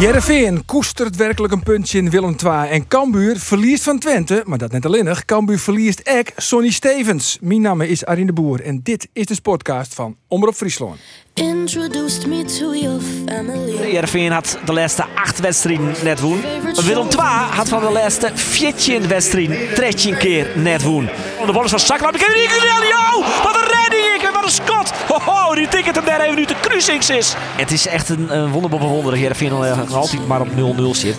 Jereveen koestert werkelijk een puntje in Willem II. En Cambuur verliest van Twente, maar dat net alleen nog. Cambuur verliest ek Sonny Stevens. Mijn naam is Arine de Boer en dit is de sportcast van Omroep Friesland. Introduced me to your family. Jervin had de laatste acht wedstrijden net woen. Willem II had van de laatste 14 wedstrijden 13 keer net woen. De bal is van. Ik heb Yo, wat een redding een schot. Hoho, die ticket hem daar even nu de cruisings is. Het is echt een, een wonderbaar bewonderen. Jervin nog altijd maar op 0-0 zit.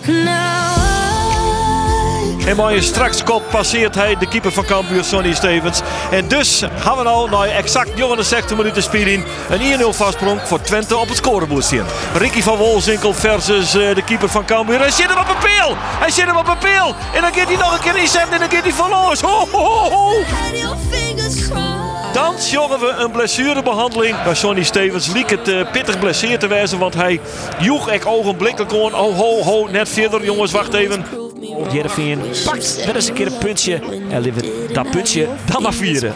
En mooie straks kop passeert hij de keeper van Cambuur, Sonny Stevens. En dus gaan we al na exact 69 minuten spelen een 1-0 vastsprong voor Twente op het scorebord zien. Ricky van Wolzinkel versus eh, de keeper van Cambuur. Hij zit hem op een peel! Hij zit hem op een peel! En dan gaat hij nog een keer inzetten en dan gaat hij verloos. Ho, ho, ho, Dan jongen we een blessurebehandeling. Bij Sonny Stevens liek het eh, pittig blesseerd te wijzen, want hij joeg ik ogenblikkelijk gewoon. Oh, ho, ho, net verder jongens, wacht even. Jervin pakt weer eens een keer een puntje. En liever dat puntje dan maar vieren.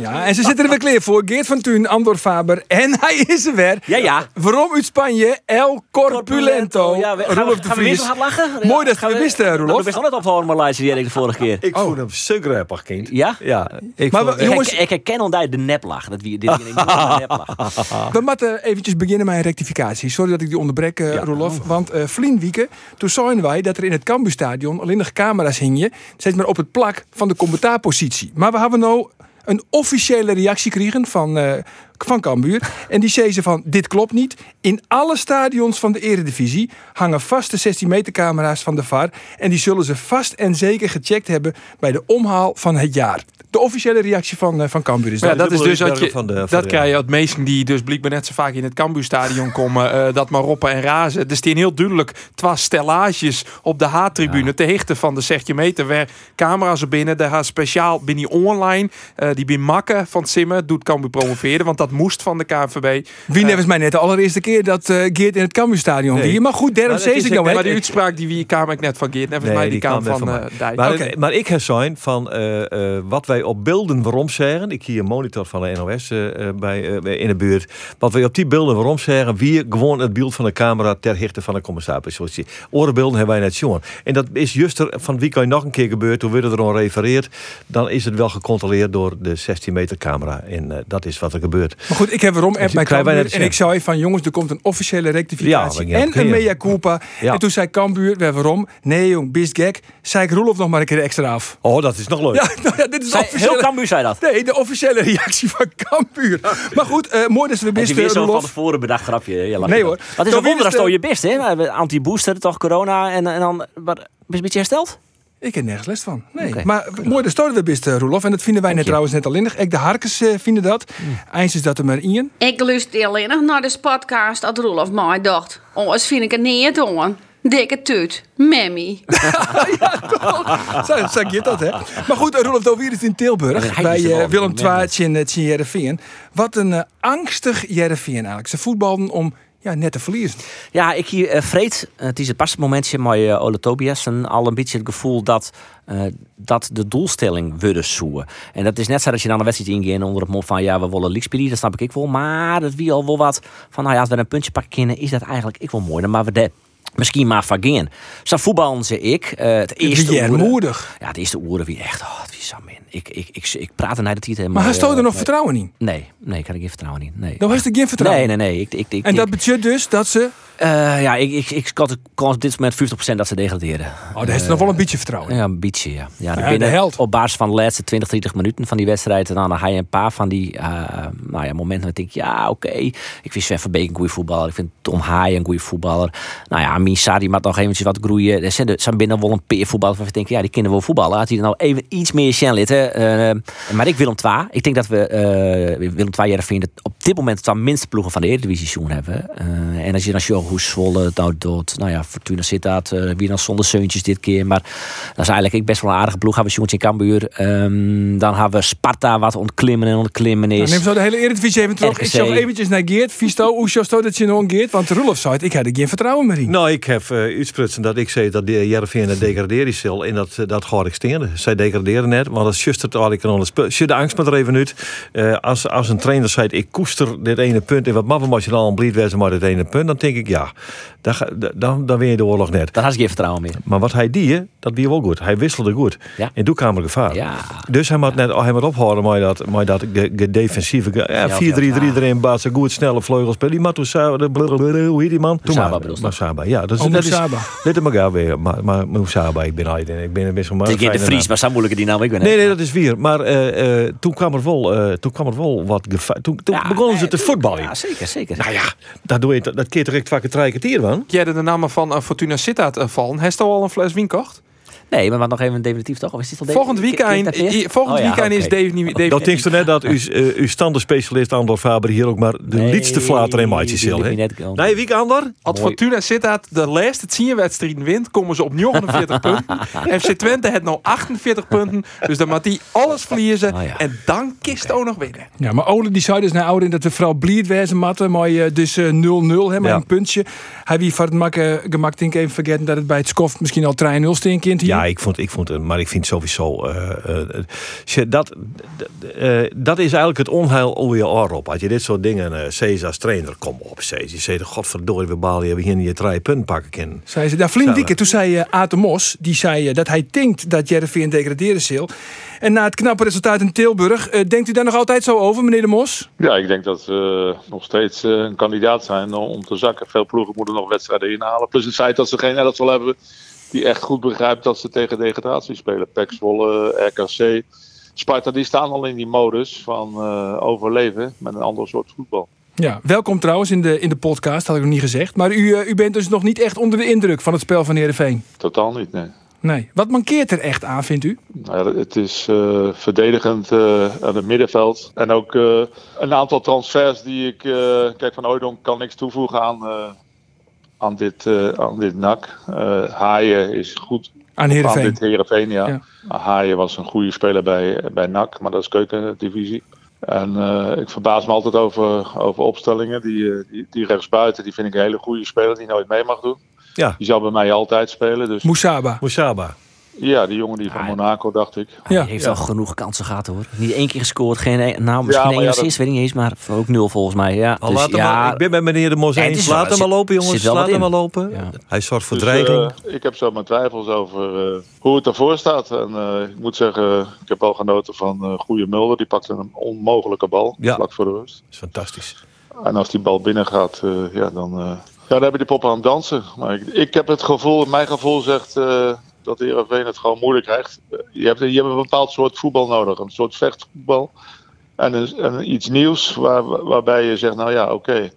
Ja, en ze zitten er weer klaar voor. Geert van Thun, Andor Faber en hij is er weer. Ja, ja. Waarom uit Spanje? El Corpulento. Ja, we, gaan, we, de gaan we weer Vries. zo hard lachen? Mooi dat je Gaan we- wist, eh, Nou, Roelof. We wisten al net luister jij de vorige keer. Ik vond hem zo grappig, kind. Ja? Ja. Ik Maar vond, we- jongens- Ik, ik herken al daar de neplach. Dat wie, dit neplach. We moeten eventjes beginnen met een rectificatie. Sorry dat ik die onderbrek, eh Roelof. Want eh Vlien Wieke, toen zagen wij dat er in het Cambuurstadion alleen nog camera's hingen. Steeds maar op het plak van de commentaarpositie. Maar we hebben nou een officiële reactie gekregen van, eh van Cambuur. En die zei ze van, dit klopt niet. In alle stadions van de eredivisie hangen vaste 16 meter camera's van de VAR. En die zullen ze vast en zeker gecheckt hebben bij de omhaal van het jaar. De officiële reactie van, eh, van Cambuur is Maar ja, dat. dat is dus dat je, van de- van dat de- krijg je uit mensen die dus blijkbaar net zo vaak in het Cambuurstadion komen, eh, dat maar roppen en razen. Er staan heel duidelijk twee stellages op de H-tribune te hichten van de 16 meter, waar camera's er binnen. Daar gaat speciaal binnen online, eh, die bin Makke van Simmen doet Cambuur promoveren, want dat moest van de KNVB. Wie nevens mij net de allereerste keer dat eh Geert in het Cambuurstadion Nee. wie. Maar goed, zei is ik Maar die uitspraak die wie kwam ik net van Geert, net Nee, mij die, kwam van, van eh Dijk. Maar, Oké. maar ik heb zijn van eh, eh, wat wij op beelden waarom zeggen. Ik hier een monitor van de NOS eh, eh, bij, eh, bij- in de buurt. Wat wij op die beelden waarom zeggen. Wie gewoon het beeld van de camera ter hichte van de commissarissen. Orenbeelden hebben wij net zien. En dat is juist er van wie kan je nog een keer gebeurd. Hoe wordt er dan refereerd. Dan is het wel gecontroleerd door de 16 meter camera. En eh, dat is wat er gebeurt. Maar goed, ik heb app bij Cambuur net en ik zei van jongens, er komt een officiële Ja, rectificatie gaan en een mea culpa. Ja. En toen zei Cambuur, waarom? Nee jong, bist gek. Zei ik Roelof nog maar een keer extra af. Oh, dat is nog leuk. Ja, nou ja, dit is Heel. Cambuur zei dat. Nee, de officiële reactie van Cambuur. Maar goed, eh, mooi dat ze weer Heb je best weer eh, zo'n van Roelof. tevoren bedacht grapje? Ja, Nee, je hoor. Wat is een wonder als het is je best, hè? Anti-booster, toch corona en, en dan... Maar, ben je een beetje hersteld? Ik heb nergens les van. Nee. Maar mooi, dat stonden we best, eh, Roelof. En dat vinden wij net je. trouwens net alleen nog. Ook de Harkes eh, vinden dat. Eens is dat er maar in. Ik luister alleen nog naar de podcast dat Roelof mij dacht. Anders vind ik het niet aan. Dikke tuut. Mammy. Zo, zo gaat dat, hè? Maar goed, eh, Roelof Dovier is in Tilburg. Ja, bij eh, Willem. II in het Jereveen. Wat een eh, angstig Jereveen eigenlijk. Ze voetbalden om ja, net te verliezen. Ja, ik hier uh, vreed. Het is het pas momentje met uh, Ole Tobias. En al een beetje het gevoel dat, uh, dat de doelstelling willen zoeken. En dat is net zo dat je dan een wedstrijd ingaat onder het mot van ja, we willen league Dat snap ik wel. Maar dat wie al wel wat van nou ja, als we een puntje pakken kunnen, is dat eigenlijk ik wel mooi. Dan maar we de misschien maar vergeen. Zo voetballen ze ik. Uh, het eerste Wie moedig. Ja, het eerste oeren wie echt. Oh, wie zo min. Ik, ik, ik, ik praat er naar de titel. Maar hij stoot er nog nee. vertrouwen in. Nee, nee, ik had geen vertrouwen in. Nee. Dan was er geen vertrouwen. Nee, nee, nee. Ik, ik, ik, En dat betekent dus dat ze... eh, ja, ik, ik, ik schat kans op dit moment 50% dat ze degraderen. Oh, daar is er nog wel een beetje vertrouwen in. Ja, een beetje, ja. ja, de binnen, held. Op basis van de laatste 20, 30 minuten van die wedstrijd. En dan ga je een paar van die eh, nou ja, momenten dat ik denk, ja, oké. Ik vind Sven Verbeek een goede voetballer. Ik vind Tom Haaien een goede voetballer. Nou ja, Misari mag nog eventjes wat groeien. Er zijn, er zijn binnen wel een peer voetballers waarvan ik denk, ja, die kunnen wel voetballen. Had hij er nou even iets meer litten. eh, maar ik Willem II. Ik denk dat we Willem II Jereveen op dit moment de minste ploegen van de Eredivisie seizoen hebben. En als je dan ziet hoe Zwolle nou doet, nou ja, Fortuna zit dat, eh, wie dan zonder zeuntjes dit keer. Maar dat is eigenlijk ik best wel een aardige ploeg. Hebben we Sjoentje in Cambuur. Ehm, dan hebben we Sparta wat ontklimmen en ontklimmen Nou, is. neem zo de hele Eredivisie even terug. Ik RKC. zal eventjes naar Geert. Visto, hoe zo dat je nog Geert? Want Rolof zei het, ik had er geen vertrouwen meer in. Nou, ik heb uh, uitsprutsen dat ik zei dat de Jereveen het degraderen zal. En dat, eh, dat ga ik stenen. Zij degraderen net, want dat justert al ik kan. Zit de angst maar er even uit. Eh, als, als een trainer zei, ik koester dit ene punt. En wat maf als je dan blied wezen maar dit ene punt. Dan denk ik, ja, dan, dan, dan win je de oorlog net. Daar had ik geen vertrouwen meer. Maar wat hij die, dat wie wel goed. Hij wisselde goed. Ja. En toen kwam er gevaar. Ja. Dus hij moet net hij moet ophouden met dat, met dat ge- ge- defensieve. Ja, 4-3-3 erin, baas, een goed snelle vleugelsspel. Die de blablabla, hoe heet die man? Toen? Moesaba, ja. Dat is, Oh, dat is. Dit is elkaar weer. Maar, maar Moesaba, ik ben Ik ben best wel is geen de fijne Vries, maar zo moeilijke die nou ik ben. naam. Nee, nee, dat is weer. Maar eh, eh, toen kwam er wel, eh, toen kwam er wel wat gevaar. Toen, toen Ja, begonnen ze te voetballen. Ja, zeker, zeker. Nou ja, dat doe je, dat keer direct vaker drie kwartier van. Jij de namen van eh, Fortuna Sittard uh, vallen. Heeft al een fles wien kocht? Nee, maar wat nog even definitief toch? Of is dit al Volgend definitief? weekend, dat volgend Oh ja, weekend is definitief. definitief- Dat denk je net dat uw, uh, uw standaardspecialist Andor Faber hier ook maar de Nee, liedste flater in maatje zal. Nee, wie kan Andor? Als Fortuna Sittard de laatste 10 wedstrijden wint, komen ze op 49 punten. FC Twente heeft nou 48 punten. Dus dan moet die alles verliezen. Oh ja. En dan kist ook nog winnen. Ja, maar Ole die zei dus naar ouder dat we vooral blied wezen matten. Maar eh, dus eh, 0-0, hè, maar Ja. een puntje. Hij wie van het makken gemak denk ik even vergeten dat het bij het skoft misschien al 3-0 stinkt hier. Ja, ik vond, ik vond het, maar ik vind sowieso. eh, eh, eh, dat, eh, dat is eigenlijk het onheil over je oor op. Als je dit soort dingen, eh Cesar als trainer, kom op, Cesar. Je zegt, godverdorie, we balen je, we hier je drie punten pakken kunnen. Zei ze. Nou, Vlien Zo, Wieke, toen zei uh, Aten Mos, die zei dat hij denkt dat Jereveen degraderen zal. En na het knappe resultaat in Tilburg, eh, denkt u daar nog altijd zo over, meneer de Mos? Ja, ik denk dat we nog steeds een kandidaat zijn om te zakken. Veel ploegen moeten nog wedstrijden inhalen. Plus het feit dat ze geen elftal hebben die echt goed begrijpt dat ze tegen degradatie spelen. PEC Zwolle, RKC, Sparta, die staan al in die modus van eh, overleven met een ander soort voetbal. Ja, welkom trouwens in de, in de podcast, had ik nog niet gezegd. Maar u, eh, u bent dus nog niet echt onder de indruk van het spel van Heerenveen. Totaal niet, nee. Nee. Wat mankeert er echt aan, vindt u? Nou ja, het is eh, verdedigend eh, aan het middenveld. En ook een aantal transfers die ik... kijk, Van Ooydonk kan niks toevoegen aan, aan, dit, eh, aan dit NAC. Eh, Haaien is goed Aan aan Heerenveen. dit Heerenveen, ja. Ja. Haaien was een goede speler bij, bij NAC, maar dat is keukendivisie. En eh, ik verbaas me altijd over, over opstellingen. Die, die, die rechtsbuiten, die vind ik een hele goede speler die nooit mee mag doen. Ja. Die zal bij mij altijd spelen. Dus Moussaba. Moesaba. Ja, die jongen die van Ja. Monaco, dacht ik. Hij Ja. heeft al genoeg kansen gehad hoor. Niet één keer gescoord, geen, een- nou misschien één ja, assist, weet ik niet eens, maar ook nul volgens mij. Ja, Al dus laat hem ja, maar, ik ben bij meneer de Mos eens. Laat hem maar lopen, jongens. Laat hem maar lopen. Hij zorgt voor Dus, dreiging. eh, ik heb zo mijn twijfels over eh, hoe het ervoor staat. En eh, ik moet zeggen, ik heb wel genoten van eh goede Mulder. Die pakte een onmogelijke bal Ja. vlak voor de rust. Dat is fantastisch. En als die bal binnen gaat, eh, ja, dan, eh, ja, dan heb je die pop aan het dansen. Maar ik, ik heb het gevoel, mijn gevoel zegt eh, dat de Heerenveen het gewoon moeilijk krijgt. Eh, Je hebt, je hebt een bepaald soort voetbal nodig. Een soort vechtvoetbal. En, een, en iets nieuws waar, waarbij je zegt, nou ja, oké.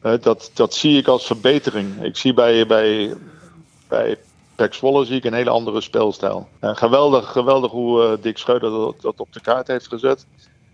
Eh, dat, dat zie ik als verbetering. Ik zie bij, bij, bij zie ik een hele andere speelstijl. Geweldig, geweldig hoe eh, Dick Schreuder dat, dat op de kaart heeft gezet.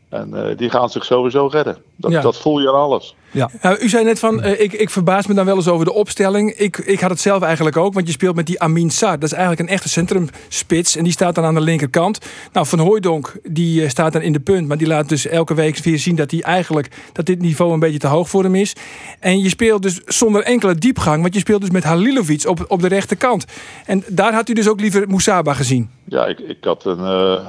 En eh, die gaan zich sowieso redden. Dat, Ja. dat voel je aan alles. Ja. Nou, u zei net van, eh, ik, ik verbaas me dan wel eens over de opstelling. Ik, ik had het zelf eigenlijk ook, want je speelt met die Amin Saad. Dat is eigenlijk een echte centrumspits en die staat dan aan de linkerkant. Nou, Van Hooijdonk, die eh, staat dan in de punt, maar die laat dus elke week weer zien dat hij eigenlijk, dat dit niveau een beetje te hoog voor hem is. En je speelt dus zonder enkele diepgang, want je speelt dus met Halilovic op, op de rechterkant. En daar had u dus ook liever Moussaba gezien. Ja, ik, ik had een, eh,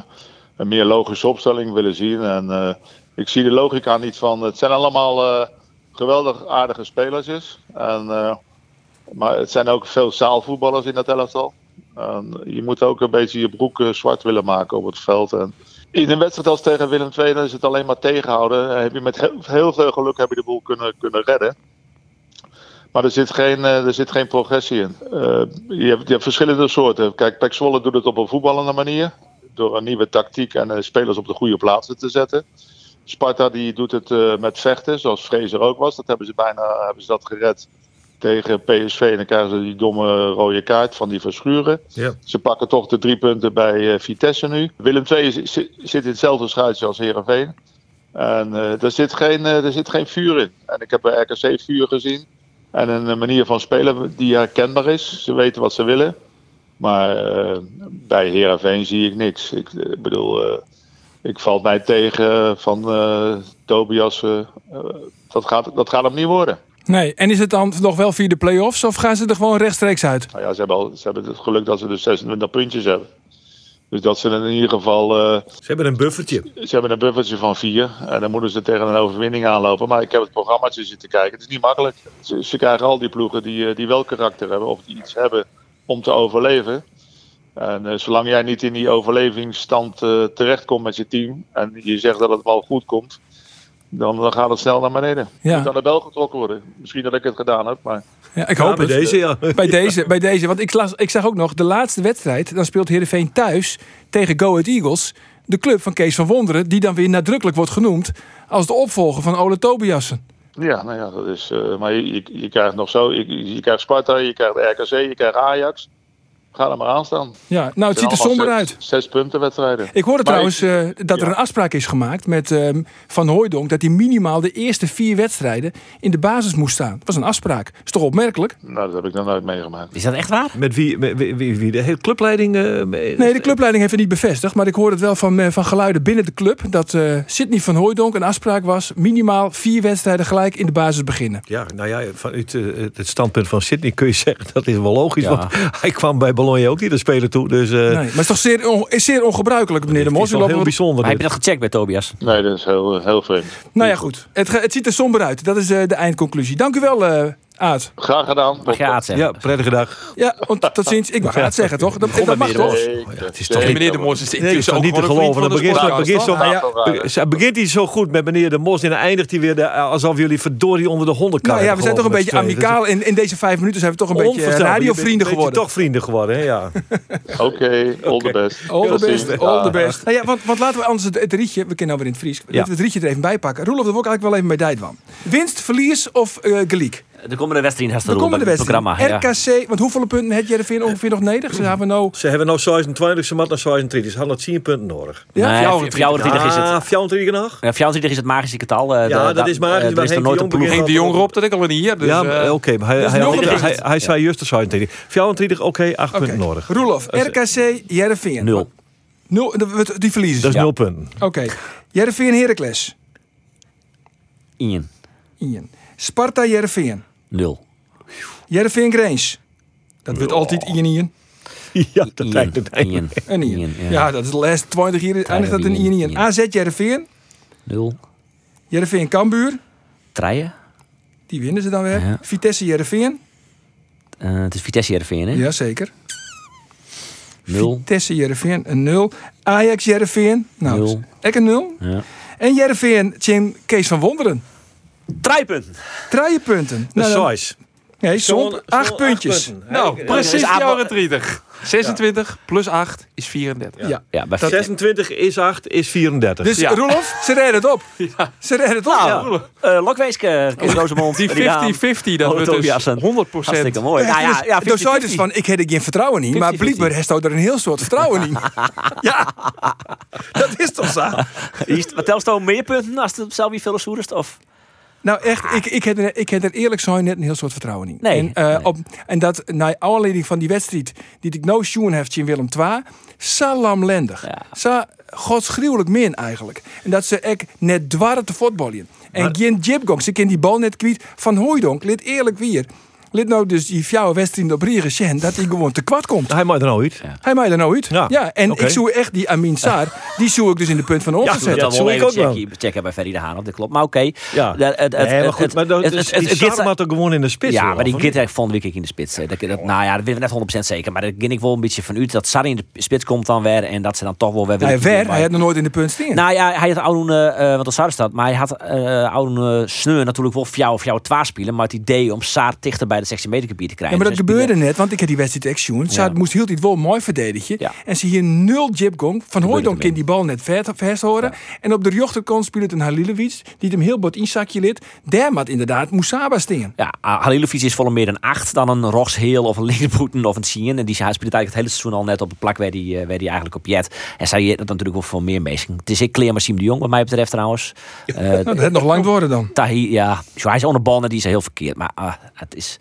een meer logische opstelling willen zien. En eh, ik zie de logica niet van. Het zijn allemaal eh, geweldig aardige spelers. En, eh, maar het zijn ook veel zaalvoetballers in dat elftal. En je moet ook een beetje je broek zwart willen maken op het veld. En in een wedstrijd als tegen Willem II is het alleen maar tegenhouden. En heb je met heel, veel geluk heb je de boel kunnen, kunnen redden. Maar er zit geen, er zit geen progressie in. Je, hebt, je verschillende soorten. Kijk, Pek Zwolle doet het op een voetballende manier. Door een nieuwe tactiek en eh, spelers op de goede plaatsen te zetten. Sparta die doet het eh, met vechten, zoals Fraser ook was. Dat hebben ze bijna hebben ze dat gered tegen PSV. En dan krijgen ze die domme rode kaart van die Verschuren. Ja. Ze pakken toch de drie punten bij eh, Vitesse nu. Willem II zit in hetzelfde schuitje als Herenveen. En eh, er, zit geen, eh, er zit geen vuur in. En ik heb bij RKC vuur gezien. En een manier van spelen die herkenbaar is. Ze weten wat ze willen. Maar eh, bij Herenveen zie ik niks. Ik eh, bedoel, eh, ik val mij tegen van eh Tobias. dat, gaat, dat gaat hem niet worden. Nee, en is het dan nog wel via de play-offs of gaan ze er gewoon rechtstreeks uit? Nou ja, ze hebben, al, ze hebben het geluk dat ze dus 26 puntjes hebben. Dus dat ze in ieder geval. eh, Ze hebben een buffertje. ze hebben een buffertje van vier. En dan moeten ze tegen een overwinning aanlopen. Maar ik heb het programmaatje zitten kijken. Het is niet makkelijk. Ze, ze krijgen al die ploegen die, die wel karakter hebben. Of die iets hebben om te overleven. En eh, zolang jij niet in die overlevingsstand eh, terechtkomt met je team. En je zegt dat het wel goed komt. Dan, dan gaat het snel naar beneden. Ja. Moet aan de bel getrokken worden. Misschien dat ik het gedaan heb. Maar Ja, ik Ja, hoop bij het. deze, ja. Bij deze, bij deze. Want ik, las, ik zag ook nog de laatste wedstrijd. Dan speelt Heerenveen thuis tegen Go Ahead Eagles. De club van Kees van Wonderen. Die dan weer nadrukkelijk wordt genoemd als de opvolger van Ole Tobiassen. Ja, nou ja, dat is. eh, maar je, je, je krijgt nog zo. Je, je krijgt Sparta, je krijgt RKC, je krijgt Ajax. Ga er maar aan staan. Ja, nou het ziet er somber uit. Zes, punten wedstrijden. Ik hoorde Maar trouwens ik- eh, dat er een afspraak is gemaakt met ehm, Van Hooijdonk... dat hij minimaal de eerste vier wedstrijden in de basis moest staan. Dat was een afspraak. is toch opmerkelijk? Nou, dat heb ik nog nooit meegemaakt. Is dat echt waar? Met wie, met wie, wie, wie de hele clubleiding? eh, Nee, de clubleiding heeft het niet bevestigd. Maar ik hoorde het wel van, eh, van geluiden binnen de club... dat eh Sidney van Hooijdonk een afspraak was... minimaal vier wedstrijden gelijk in de basis beginnen. Ja, nou ja, vanuit het standpunt van Sydney kun je zeggen dat is wel logisch. Ja. Want hij kwam bij Bologna ook niet te spelen toe. Dus eh Nee, maar het is toch zeer, on- is zeer ongebruikelijk, meneer de het Mos. is U wel loopt heel wat- bijzonder. Maar heb je dat gecheckt bij Tobias? Nee, dat is heel, heel vreemd. Nou ja, goed. Het, het ziet er somber uit. Dat is eh, de eindconclusie. Dank u wel, eh Aad. Graag gedaan. Mag je Aad zeggen? Ja, prettige dag. Ja, want tot ziens. Ik mag Aad zeggen, toch? Dat, dat mag toch? Het is toch- meneer de Mos is intussen ook niet te gewoon een vriend geloven. van Dan de begint zo, begint ja, begint hij zo goed met meneer De Mos en dan eindigt hij weer de, alsof jullie verdorie onder de hondenkar Nou ja, we zijn toch een beetje amicaal. In, in deze vijf minuten zijn we toch een beetje eh, radiovrienden geworden. toch vrienden geworden, hè? Ja. Oké, all the best. All the best, all the best. Nou ja, want, want laten we anders het, het rietje, we kennen nou weer in het Fries, laten we het rietje er even bij pakken. Roelof, dat wil ik eigenlijk wel even bij Dijtwan. Winst, verlies of eh geliek? De komende wedstrijd heeft De het komende wedstrijd. RKC, want hoeveel punten heeft Jereveen ongeveer nog nodig? Ze hebben nou... Ze hebben nou 26, ze moeten naar 26. Ze hadden nog 10 punten nodig. Ja, nee, 24. 24 is het. Ah, 24 nog? Ja, 24 is het magische getal. eh, Ja, de- dat is magisch, eh, maar Er is er nooit de een Henk de Jong roept dat ik al niet hier. Dus, ja, eh, oké, maar hij, hij, hij, punt. hij zei juist de 26. 24, oké, 8 Oké. punten nodig. Roelof, RKC, Jereveen. Nul. Nul, de- die verliezen Dat is 0 punten. Oké. Jereveen, Heracles. Ian. Ian. Sparta, Jereveen. Nul. Jereveen, Grains. Dat wordt altijd Ian, Ian. Ja, dat lijkt het eigenlijk. En Ian. Ian, ja. ja. dat is de laatste 20 jaar eindigt dat een Ian, Ian, Ian. Ian. AZ, Jereveen. Nul. Jereveen, Kambuur. Treien. Die winnen ze dan weer. Ja. Vitesse, Jereveen. Eh, het is Vitesse Heerenveen, hè? Jazeker. Nul. Vitesse, Jereveen, een 0. Ajax, Jereveen. Nou, Nul. ik een 0. Ja. En Jereveen, Tjen Kees van Wonderen. Treipunten. Drie punten. De Nou, dan- size. nee, Zo'n- acht puntjes. Nou, precies Aad- 24. 26 plus 8 is 34. Ja. Ja, bij 26 is 8, is 34. Dus Ja. Roelof, ze redden het op. Ze redden het op. Nou, eh Lokweeske, Kees Rosemond. Die 50-50, dat Oh, wordt dus Tobiasen. 100%. Hartstikke mooi. Ja, Nou ja, ja, dus, zei dus 50-50. van, ik heb er geen vertrouwen in. Maar 50-50. blijkbaar heeft er een heel soort vertrouwen in. ja, dat is toch zo? Wat telst meer punten als het zelf wie veel? Of? Nou echt, ik, ik, heb er, ik heb er eerlijk gezegd net een heel soort vertrouwen in. Nee, en, eh, nee. Op, en dat naar aanleiding van die wedstrijd die ik nou zien heeft in Willem II, salamlendig. Ja. Zo godsgruwelijk min eigenlijk. En dat ze echt net dwarren te voetballen. En geen jibgong, ze kan die bal net kwijt van Hooidonk. Lid eerlijk weer. Lid nou dus die fjouwe wedstrijd op Rieren zien dat hij gewoon te kwad komt. Hij maakt er nou uit. Hij maakt er nou uit. Ja, en ik zoek echt die Amin Saar, die zoek ik dus in de punt van Ja, omgezet. dat wel ik ook wel. checken, checken bij Ferry de Haan, dat klopt. Maar oké. Ja. Het- het- Nee, maar het- goed, maar het- het, het- het- er gewoon in de spits. Ja, maar die heeft volgende week in de spits. Dat, dat, nou ja, dat weten we net 100% zeker. Maar daar ging ik wel een beetje van uit dat Sarri in de spits komt dan weer. En dat ze dan toch wel weer... Hij ver, hij had nog nooit in de punt staan. Nou ja, hij had oude, eh want dat Sarri staat. Maar hij had eh oude sneur natuurlijk wel voor jou of jou twa spelen. Maar het idee om Saar dichter bij bij de 16 meter gebied te Ja, krijgen. maar dat Dus gebeurde net, want ik heb die wedstrijd echt zien. Ze Ja. moest hield dit wel mooi verdedigen. Ja. En ze hier nul jibgong. Van Hooydonk kan die bal net ver, vers horen. En op de rechterkant speelt een Halilovic, die hem heel bot inzakje lid. Daar moet inderdaad Moussaba stingen. Ja, Halilovic is volle meer een 8 dan een Roxheel of een Linkerboeten of een Sien. En die speelt eigenlijk het hele seizoen al net op de plak waar die, eh, waar die eigenlijk op jet. En zij dat natuurlijk wel voor meer meesten. Het is ik kleer maar Siem de Jong wat mij betreft trouwens. Eh Nou, dat had nog lang worden dan. Tahir, ja, zo, hij is onder bal en die is heel verkeerd. Maar ah, het is...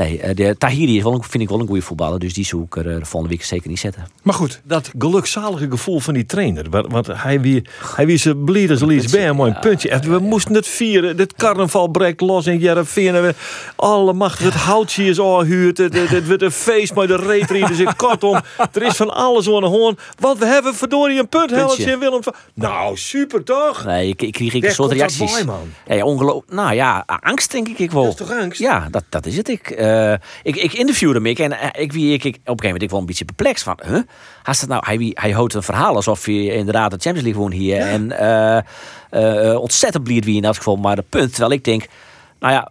Nee, eh, de Tahiri is wel een, vind ik wel een goede voetballer. Dus die zoek er eh, de volgende week zeker niet zetten. Maar goed, Dat gelukzalige gevoel van die trainer. Want, want hij wie, hij wie ze blied als Lies bij een mooi puntje. En we moesten het vieren. Dit carnaval breekt los in Jereveen. We alle macht. Het houtje is aangehuurd. Het, het, het wordt een feest met de reetrieders. in Kortom, er is van alles aan de hoorn. Want we hebben verdorie een punt. Willem. Nou, super toch? Nee, ik, ik kreeg ik een soort reacties. bij, man? Ja, ongeloof. Nou ja, angst denk ik, ik wel. Dat is toch angst? Ja, dat, dat is het. Ik, eh, ik, ik interviewde hem ik, en eh, ik, wie, ik, ik, op een gegeven moment ik wel een beetje perplex van, huh? Het nou, hij, hij houdt een verhaal alsof hij inderdaad de Champions League woont hier en eh, ontzettend blied wie in dat geval maar de punt. Terwijl ik denk, nou ja,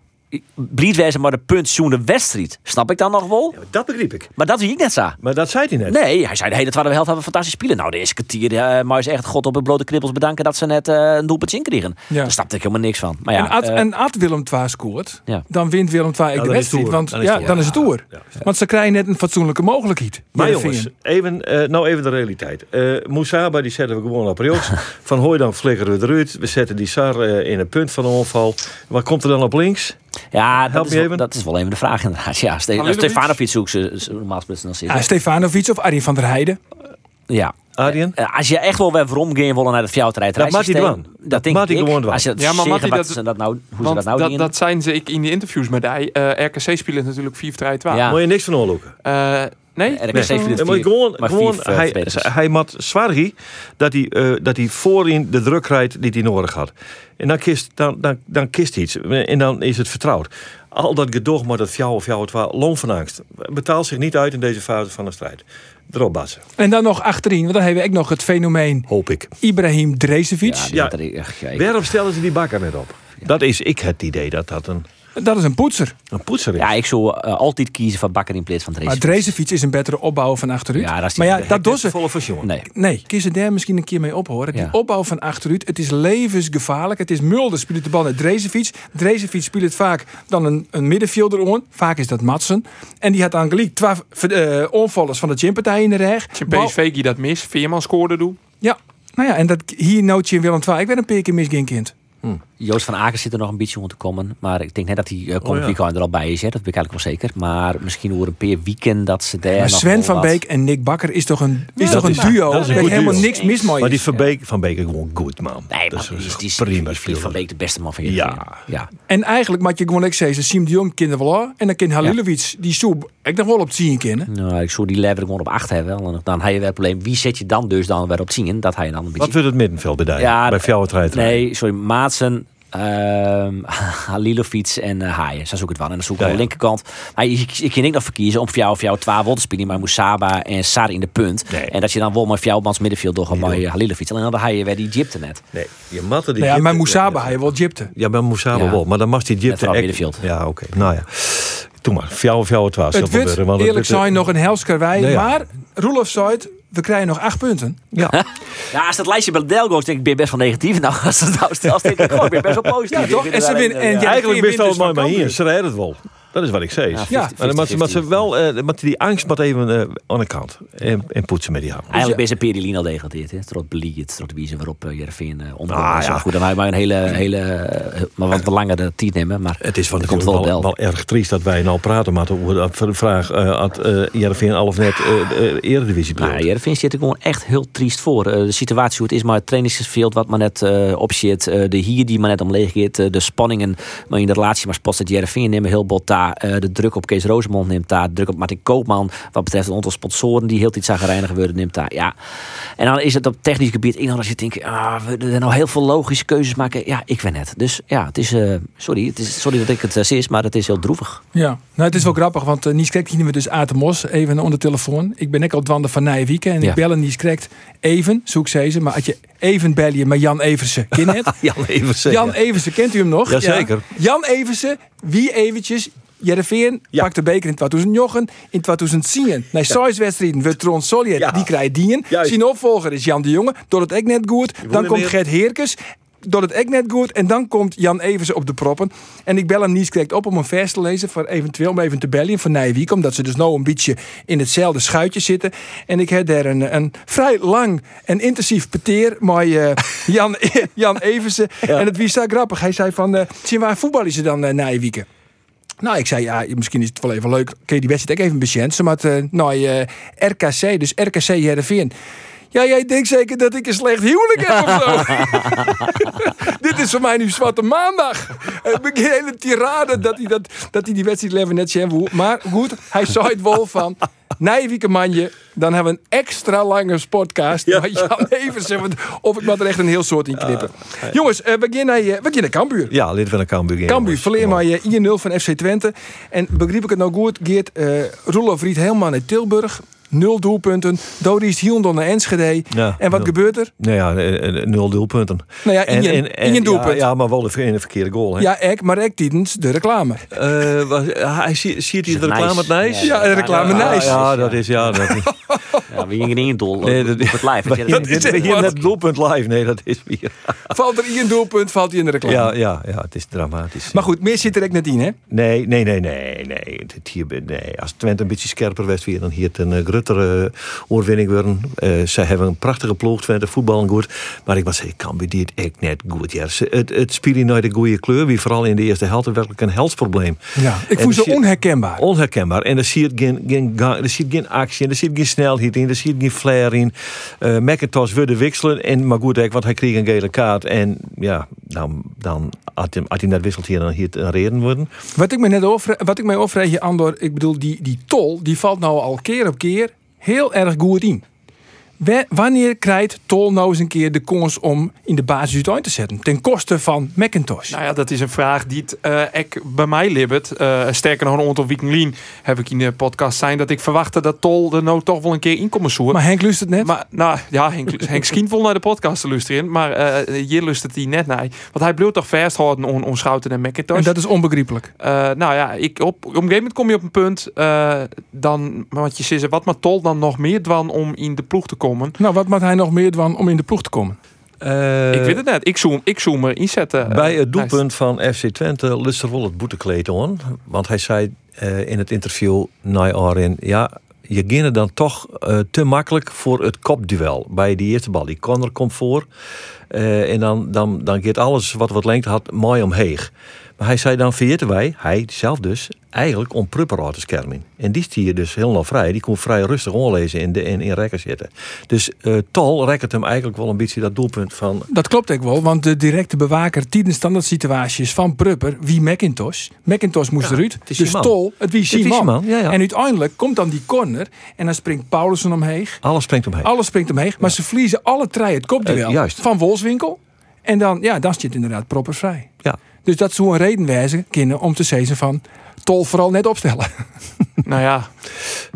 wijzen maar de punt zo'n de wedstrijd. Snap ik dan nog wel? Dat begreep ik. Maar dat zie ik net zo. Maar dat zei hij net. Nee, hij zei de hele tweede helft hebben we fantastisch spelen. Nou, de eerste kwartier, eh maar is echt God op het blote knippels bedanken dat ze net eh, een doelpunt in kregen. Ja. Daar snapte ik helemaal niks van. Maar ja, en, als, en als Willem II scoort, Ja. dan wint Willem II dan de is wedstrijd. Want Dan is ja, dan is het oer. Want ze krijgen net een fatsoenlijke mogelijkheid. Maar jongens, even, eh, nou even de realiteit. Eh Moussaba die zetten we gewoon op rechts. van Hooydonk flikkeren we eruit. We zetten die Sar eh, in een punt van de onval. Wat komt er dan op links? Ja, help dat is, me wel, even. dat is wel even de vraag inderdaad. Ja, Ste? Stefanovic zoekt ze normaal gesproken dan zitten. Ja, Stefanovic of Arjen van der Heijden. Ja. Arjen? Eh, Als je echt wel weer waarom gaan willen naar het fjouwterrein. Dat mag hij doen. Dat denk ik. gewoon doen. Als je dat Ja, maar zeggen wat dat- ze dat nou, hoe ze dat nou dat, doen. dat zijn ze ik in die interviews met hij. Eh, RKC speelt natuurlijk 4-3-2. Ja. Moet je niks van oorloken. Eh, nee? RKC Nee. maar gewoon, maar gewoon vier, eh, hij, hij maakt zwaar dat hij, eh, dat hij voorin de druk krijgt die hij nodig had. En dan kist, dan, dan, dan kist hij iets. En dan is het vertrouwd. Al dat gedoog maar dat fjouw of fjouw het waar, loon van angst. Betaalt zich niet uit in deze fase van de strijd. Erop bassen, En dan nog achterin, want dan hebben we ook nog het fenomeen hoop ik. Ibrahim Drezevic. ja, die ja. Waarom stellen ze die bakker net op? Dat is ik het idee dat dat een, Dat is een poetser. een poetser is. ja, ik zou eh, altijd kiezen voor Bakker in plaats van Maar Drees. Drezevic is een betere opbouw van achteruit. Ja, dat is maar ja, die- dat doen ze. volle version. Nee. Nee, kun je daar misschien een keer mee ophoren. Die Ja. opbouw van achteruit, het is levensgevaarlijk. Het is Mulder speelt de bal naar Drezefiets. Drezefiets speelt het vaak dan een, een middenvelder on. Vaak is dat Matsen. En die had gelijk twee eh, onvallers van de gympartij in de reg. PSV die dat mis, Veerman scoorde doe. Ja, nou ja, en dat hier nootje in Willem II. Ik ben een paar keer mis geen kind. Joost van Aken zit er nog een beetje om te komen. Maar ik denk net dat hij uh, komend ja. weekend er al bij is. Hè. Dat weet ik eigenlijk wel zeker. Maar misschien over een paar weekend dat ze daar Maar Sven van wat- Beek en Nick Bakker is toch een, is dat toch een is- duo? dat is helemaal duo. niks mis mee Maar die van Beek, van Beek is gewoon goed, man. Nee, Dat maar is die, prima die, van Beek de beste man van je Ja. ja. En eigenlijk maak je gewoon ik zeggen, Siem de Jong kinderen wel aan. En dan kan Halilovic, die soep, ik nog wel op 10 kennen. Nou, ik zou die lever gewoon op 8 hebben. En dan heb je weer het probleem. Wie zet je dan dus dan weer op 10? Dat hij dan een beetje... Wat wordt het middenveld bij daar? Ja, bij Fjouwer Treiter? Nee, sorry. Maatsen, ehm Halilovic en uh, Haaien. Zo zoek ik het wel. En dan zoek ik Ja, aan de ja. linkerkant. Maar kan ik nog verkiezen om voor jou of jou 12 te spelen. Maar Moesaba en Sar in de punt. Nee. En dat je dan wel met jou mans middenveld door gewoon bij Halilovic. En dan had je weer die Gypte net. Nee, je matte die... Ja, maar Moussaba hij wel gypte. Ja, bij Moussaba Ja. wel. Maar dan mag die vooral echt- middenveld. Ja, oké. Nou ja. Doe maar. Fjouwer, fjouwer, twaalf. Het wordt eerlijk zijn nog een helskarwei. Nee, ja. Maar Roelof zei het, we krijgen nog acht punten. Ja. Ja, als dat lijstje bij de Delgo's denk ik, ben je best wel negatief. Nou, als het nou stelt, denk ik, oh, ben je best wel positief. Ja, toch? Ik En ze het winnen- en eh, ja, Eigenlijk best dus mooi, maar hier, ze redden het wel. Dat is wat ik zei. Ja, Ja. Maar moet ze- wel, eh, moet die angst moet even eh, aan de kant. En, en poetsen met die hand. Eigenlijk ben je Perelin al degradeerd. hè. Trot Beliet, trot Wiezen waarop uh, Jereveen uh. Ah, ja. Goed, dan wij maar een hele, hele uh, maar wat langere tijd nemen. Maar Het is van komt wel wel, wel, wel. erg triest dat wij nou praten maar over de vraag uh, had uh, Jereveen al of net uh, de eredivisie Nou, Jereveen zit er gewoon echt heel triest voor. Uh, de situatie hoe het is, maar het trainingsveld wat maar net uh, op zit. Uh, de hier die maar net omleeg gaat. Uh, de spanningen maar in de relatie maar spots dat Jereveen nemen heel bot daar. Uh, de druk op Kees Rosemond neemt daar. De druk op Martin Koopman. Wat betreft een aantal sponsoren die heel iets zagrijnig worden neemt daar. Ja. En dan is het op technisch gebied. En als je denkt, ah, we er nou heel veel logische keuzes maken. Ja, ik ben net. Dus ja, het is, uh, sorry, het is, sorry dat ik het uh, is, maar het is heel droevig. Ja, nou het is wel grappig, want uh, Nies we dus uit de Mos even onder de telefoon. Ik ben net al dwanden van Nijwieken en Ja. ik bel en Nies Krek even, zoek ze ze. Maar als je even bellen met Jan Eversen. Ken het? Jan Eversen. Jan ja. Eversen, kent u hem nog? Jazeker. Ja. Jan Eversen, wie eventjes... Jereveen Ja. pakt de beker in 2009, in 2010. Na zes wedstrijden wordt Tron Solliet, Ja. die krijgt dien. Zijn opvolger is Jan de Jonge, door het ook net goed. Dan komt. Gert Heerkes, door het ook net goed. En dan komt Jan Eversen op de proppen. En ik bel hem niet correct op om een vers te lezen, voor eventueel om even te bellen van Nijwiek. Omdat ze dus nou een beetje in hetzelfde schuitje zitten. En ik heb daar een, een vrij lang en intensief peteer met eh, Jan, Jan Eversen. En het wie zo grappig. Hij zei van, eh zien waar voetballen ze dan uh, Nijwieken? Nou, ik zei, ja, misschien is het wel even leuk. Kun je die wedstrijd ook even patiënt? Maar uh, nou, uh, RKC, dus RKC Heerenveen. Ja, jij denkt zeker dat ik een slecht huwelijk heb of zo? Dit is voor mij nu Zwarte Maandag. Een hele tirade dat hij, dat, dat hij die wedstrijd leven net zijn. Maar goed, hij zei het wel van... Nijwieke manje, dan hebben we een extra lange podcast. Ja. Maar Jan Eversen, of ik moet er echt een heel soort in knippen. Uh, Jongens, uh, we naar, uh, we naar Cambuur. Ja, lid van de Cambuur. Cambuur, verleer maar je 1-0 van FC Twente. En begreep ik het nou goed, Geert Roelof Riet helemaal in Tilburg. Nul doelpunten. Dodie Hielendon naar Enschede. Ja, en wat nul. gebeurt er? Nou ja, nul doelpunten. Nou ja, in je, en, en, in je doelpunt. Ja, ja, maar wel in de verkeerde goal. Hè? Ja, ik, maar ik tijdens de reclame. Uh, was, hij ziet, hij de reclame het nice? Ja, de reclame ja, nice. Ja, dat is ja. Dat is. ja, we gingen in één doel. Nee, dat is het live. We gingen net doelpunt live. Nee, dat is weer. valt er in doelpunt, valt hij in de reclame. Ja, ja, ja, het is dramatisch. Maar goed, meer zit er ook net in, hè? Nee, nee, nee, nee, nee. Het hier, nee. Als Twente een beetje scherper was weer, dan hier het een uh, gruttere oorwinning worden. Uh, ze hebben een prachtige ploeg, Twente, voetballen goed. Maar ik moet zeggen, Cambuur die het echt net goed. Ja. Het, het speelde nooit de goede kleur. Wie vooral in de eerste helft werkelijk een heldsprobleem. Ja, ik voel ze onherkenbaar. Onherkenbaar. En er zit geen, geen, er geen actie in, er zit geen snelheid in, er zit geen flair in. Uh, McIntosh wilde wisselen. En, maar goed, want hij kreeg een gele kaart. En ja, dan, dan had, hij, had hij net wisselt hier, dan hier een reden worden. Wat ik me net over, wat ik mij je Andor, ik bedoel, die, die tol, die valt nou al keer op keer heel erg goed in. Wanneer krijgt Tol nou eens een keer de kans om in de basis uit te zetten? Ten koste van Macintosh? Nou ja, dat is een vraag die het, uh, ik bij mij libbet. Uh, sterker nog, een aantal weken lien heb ik in de podcast zijn dat ik verwachtte dat Tol er nou toch wel een keer in zoeken. Maar Henk lust het net? Maar, nou ja, Henk, Henk vol naar de podcast te luisteren. Maar uh, hier lust het hij net naar. Want hij bleef toch vasthouden on, on Schouten en Macintosh. En dat is onbegrijpelijk. nou ja, ik, op, op een gegeven moment kom je op een punt. dan, wat je zegt, wat maar Tol dan nog meer dwan om in de ploeg te komen. Nou, wat moet hij nog meer doen om in de ploeg te komen? Uh, ik weet het net. Ik zoom, ik zoom er inzetten. Bij het doelpunt van FC Twente lust er wel het boetekleed aan. Want hij zei uh, in het interview naar Arin... ja, je ging dan toch uh, te makkelijk voor het kopduel bij die eerste bal. Die corner komt voor. en dan, dan, dan gaat alles wat wat lengte had mooi omheen. Maar hij zei dan verjeten wij, hij zelf dus, eigenlijk om Prupper te schermen. En die stier dus helemaal vrij. Die kon vrij rustig onlezen in, de, in, in rekken zitten. Dus uh, Tol rekkert hem eigenlijk wel een beetje dat doelpunt van... Dat klopt ook wel, want de directe bewaker tijdens standaard situaties van Prupper, wie Macintosh. Macintosh moest ja, eruit. Dus. Tol, het wie Simon. Ja, ja. En uiteindelijk komt dan die corner en dan springt Paulussen omheen. Alles springt omheen. Alles springt omheen, maar ze verliezen alle drie het kopduel uh, van Wolfswinkel. En dan, ja, dan zit inderdaad Prupper vrij. Ja. Dus dat zou een reden wijzen, kinderen, om te zeggen van tol vooral net opstellen. nou ja,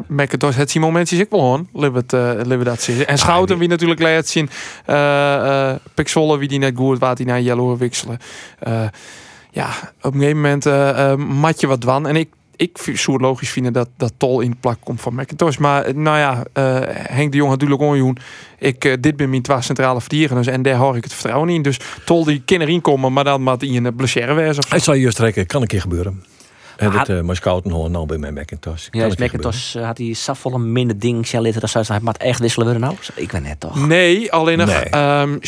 McIntosh het zien momentjes ik wel hoor. Libet, uh, libet dat zien. En Schouten wie natuurlijk laat zien. Uh, uh, Pixolle wie die net goed waar die naar Yellow wisselen. Uh, ja, op een gegeven moment uh, mat je wat dwan. En ik ik zou het logisch vinden dat, dat Tol in plak komt van McIntosh. Maar nou ja, uh, Henk de Jong natuurlijk onjoen. Ik, uh, dit ben mijn twee centrale verdedigers en daar hoor ik het vertrouwen in. Dus Tol die kan erin komen, maar dan moet hij een blessure wezen. Hij zal je trekken, kan een keer gebeuren. En dat uh, nou bij mijn Macintosh. Ja, is Macintosh uh, had hij safvolle minder ding litten dat hij maar echt wisselen willen nou. Ik ben net toch. Nee, alleen nog nee. um,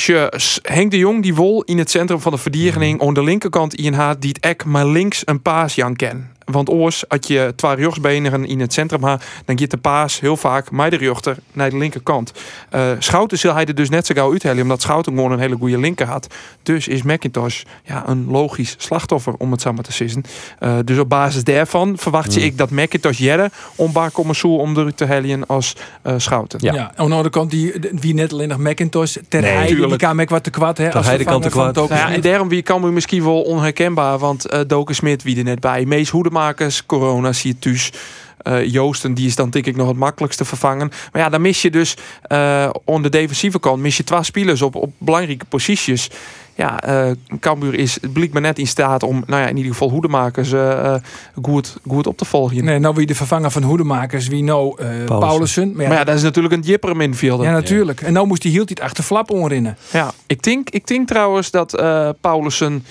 Henk de Jong die wol in het centrum van de verdediging mm. aan de linkerkant in haar die het ek maar links een paas Jan ken. Want oors, als je twee rechtsbenigen in het centrum hebt, dan gaat de paas heel vaak met de rechter naar de linkerkant. Uh, Schouten zal hij er dus net zo gauw uithalen, omdat Schouten gewoon een hele goede linker had. Dus is McIntosh ja, een logisch slachtoffer, om het zo maar te zeggen. Uh, dus op basis daarvan verwacht je mm. ik dat McIntosh jere om Bar Commersoe om eruit te halen als uh, Schouten. Ja. ja, aan de andere kant, die, wie net alleen nog McIntosh, ter nee, heide, die kan wat te kwad. Hè, als hij de kant te kwad. Nou ja, en daarom wie kan misschien wel onherkenbaar, want uh, Doken Smit wie er net bij. Mees Hoede hoedemakers. Corona thuis. Eh, Joosten, die is dan denk ik nog het makkelijkste vervangen. Maar ja, dan mis je dus uh, aan de defensieve kant mis je twee spelers op, op belangrijke posities. Ja, uh, Cambuur is blijkbaar net in staat om, nou ja, in ieder geval hoedemakers uh, goed, goed op te volgen. Nee, nou wie de vervanger van hoedemakers, wie nou uh, Paulussen. Maar ja, maar ja, dat is natuurlijk een jipper middenvelder. Ja, natuurlijk. En nou moest hij hield hij het achter flap onrinnen. Ja, ik denk, ik denk trouwens dat uh, Paulussen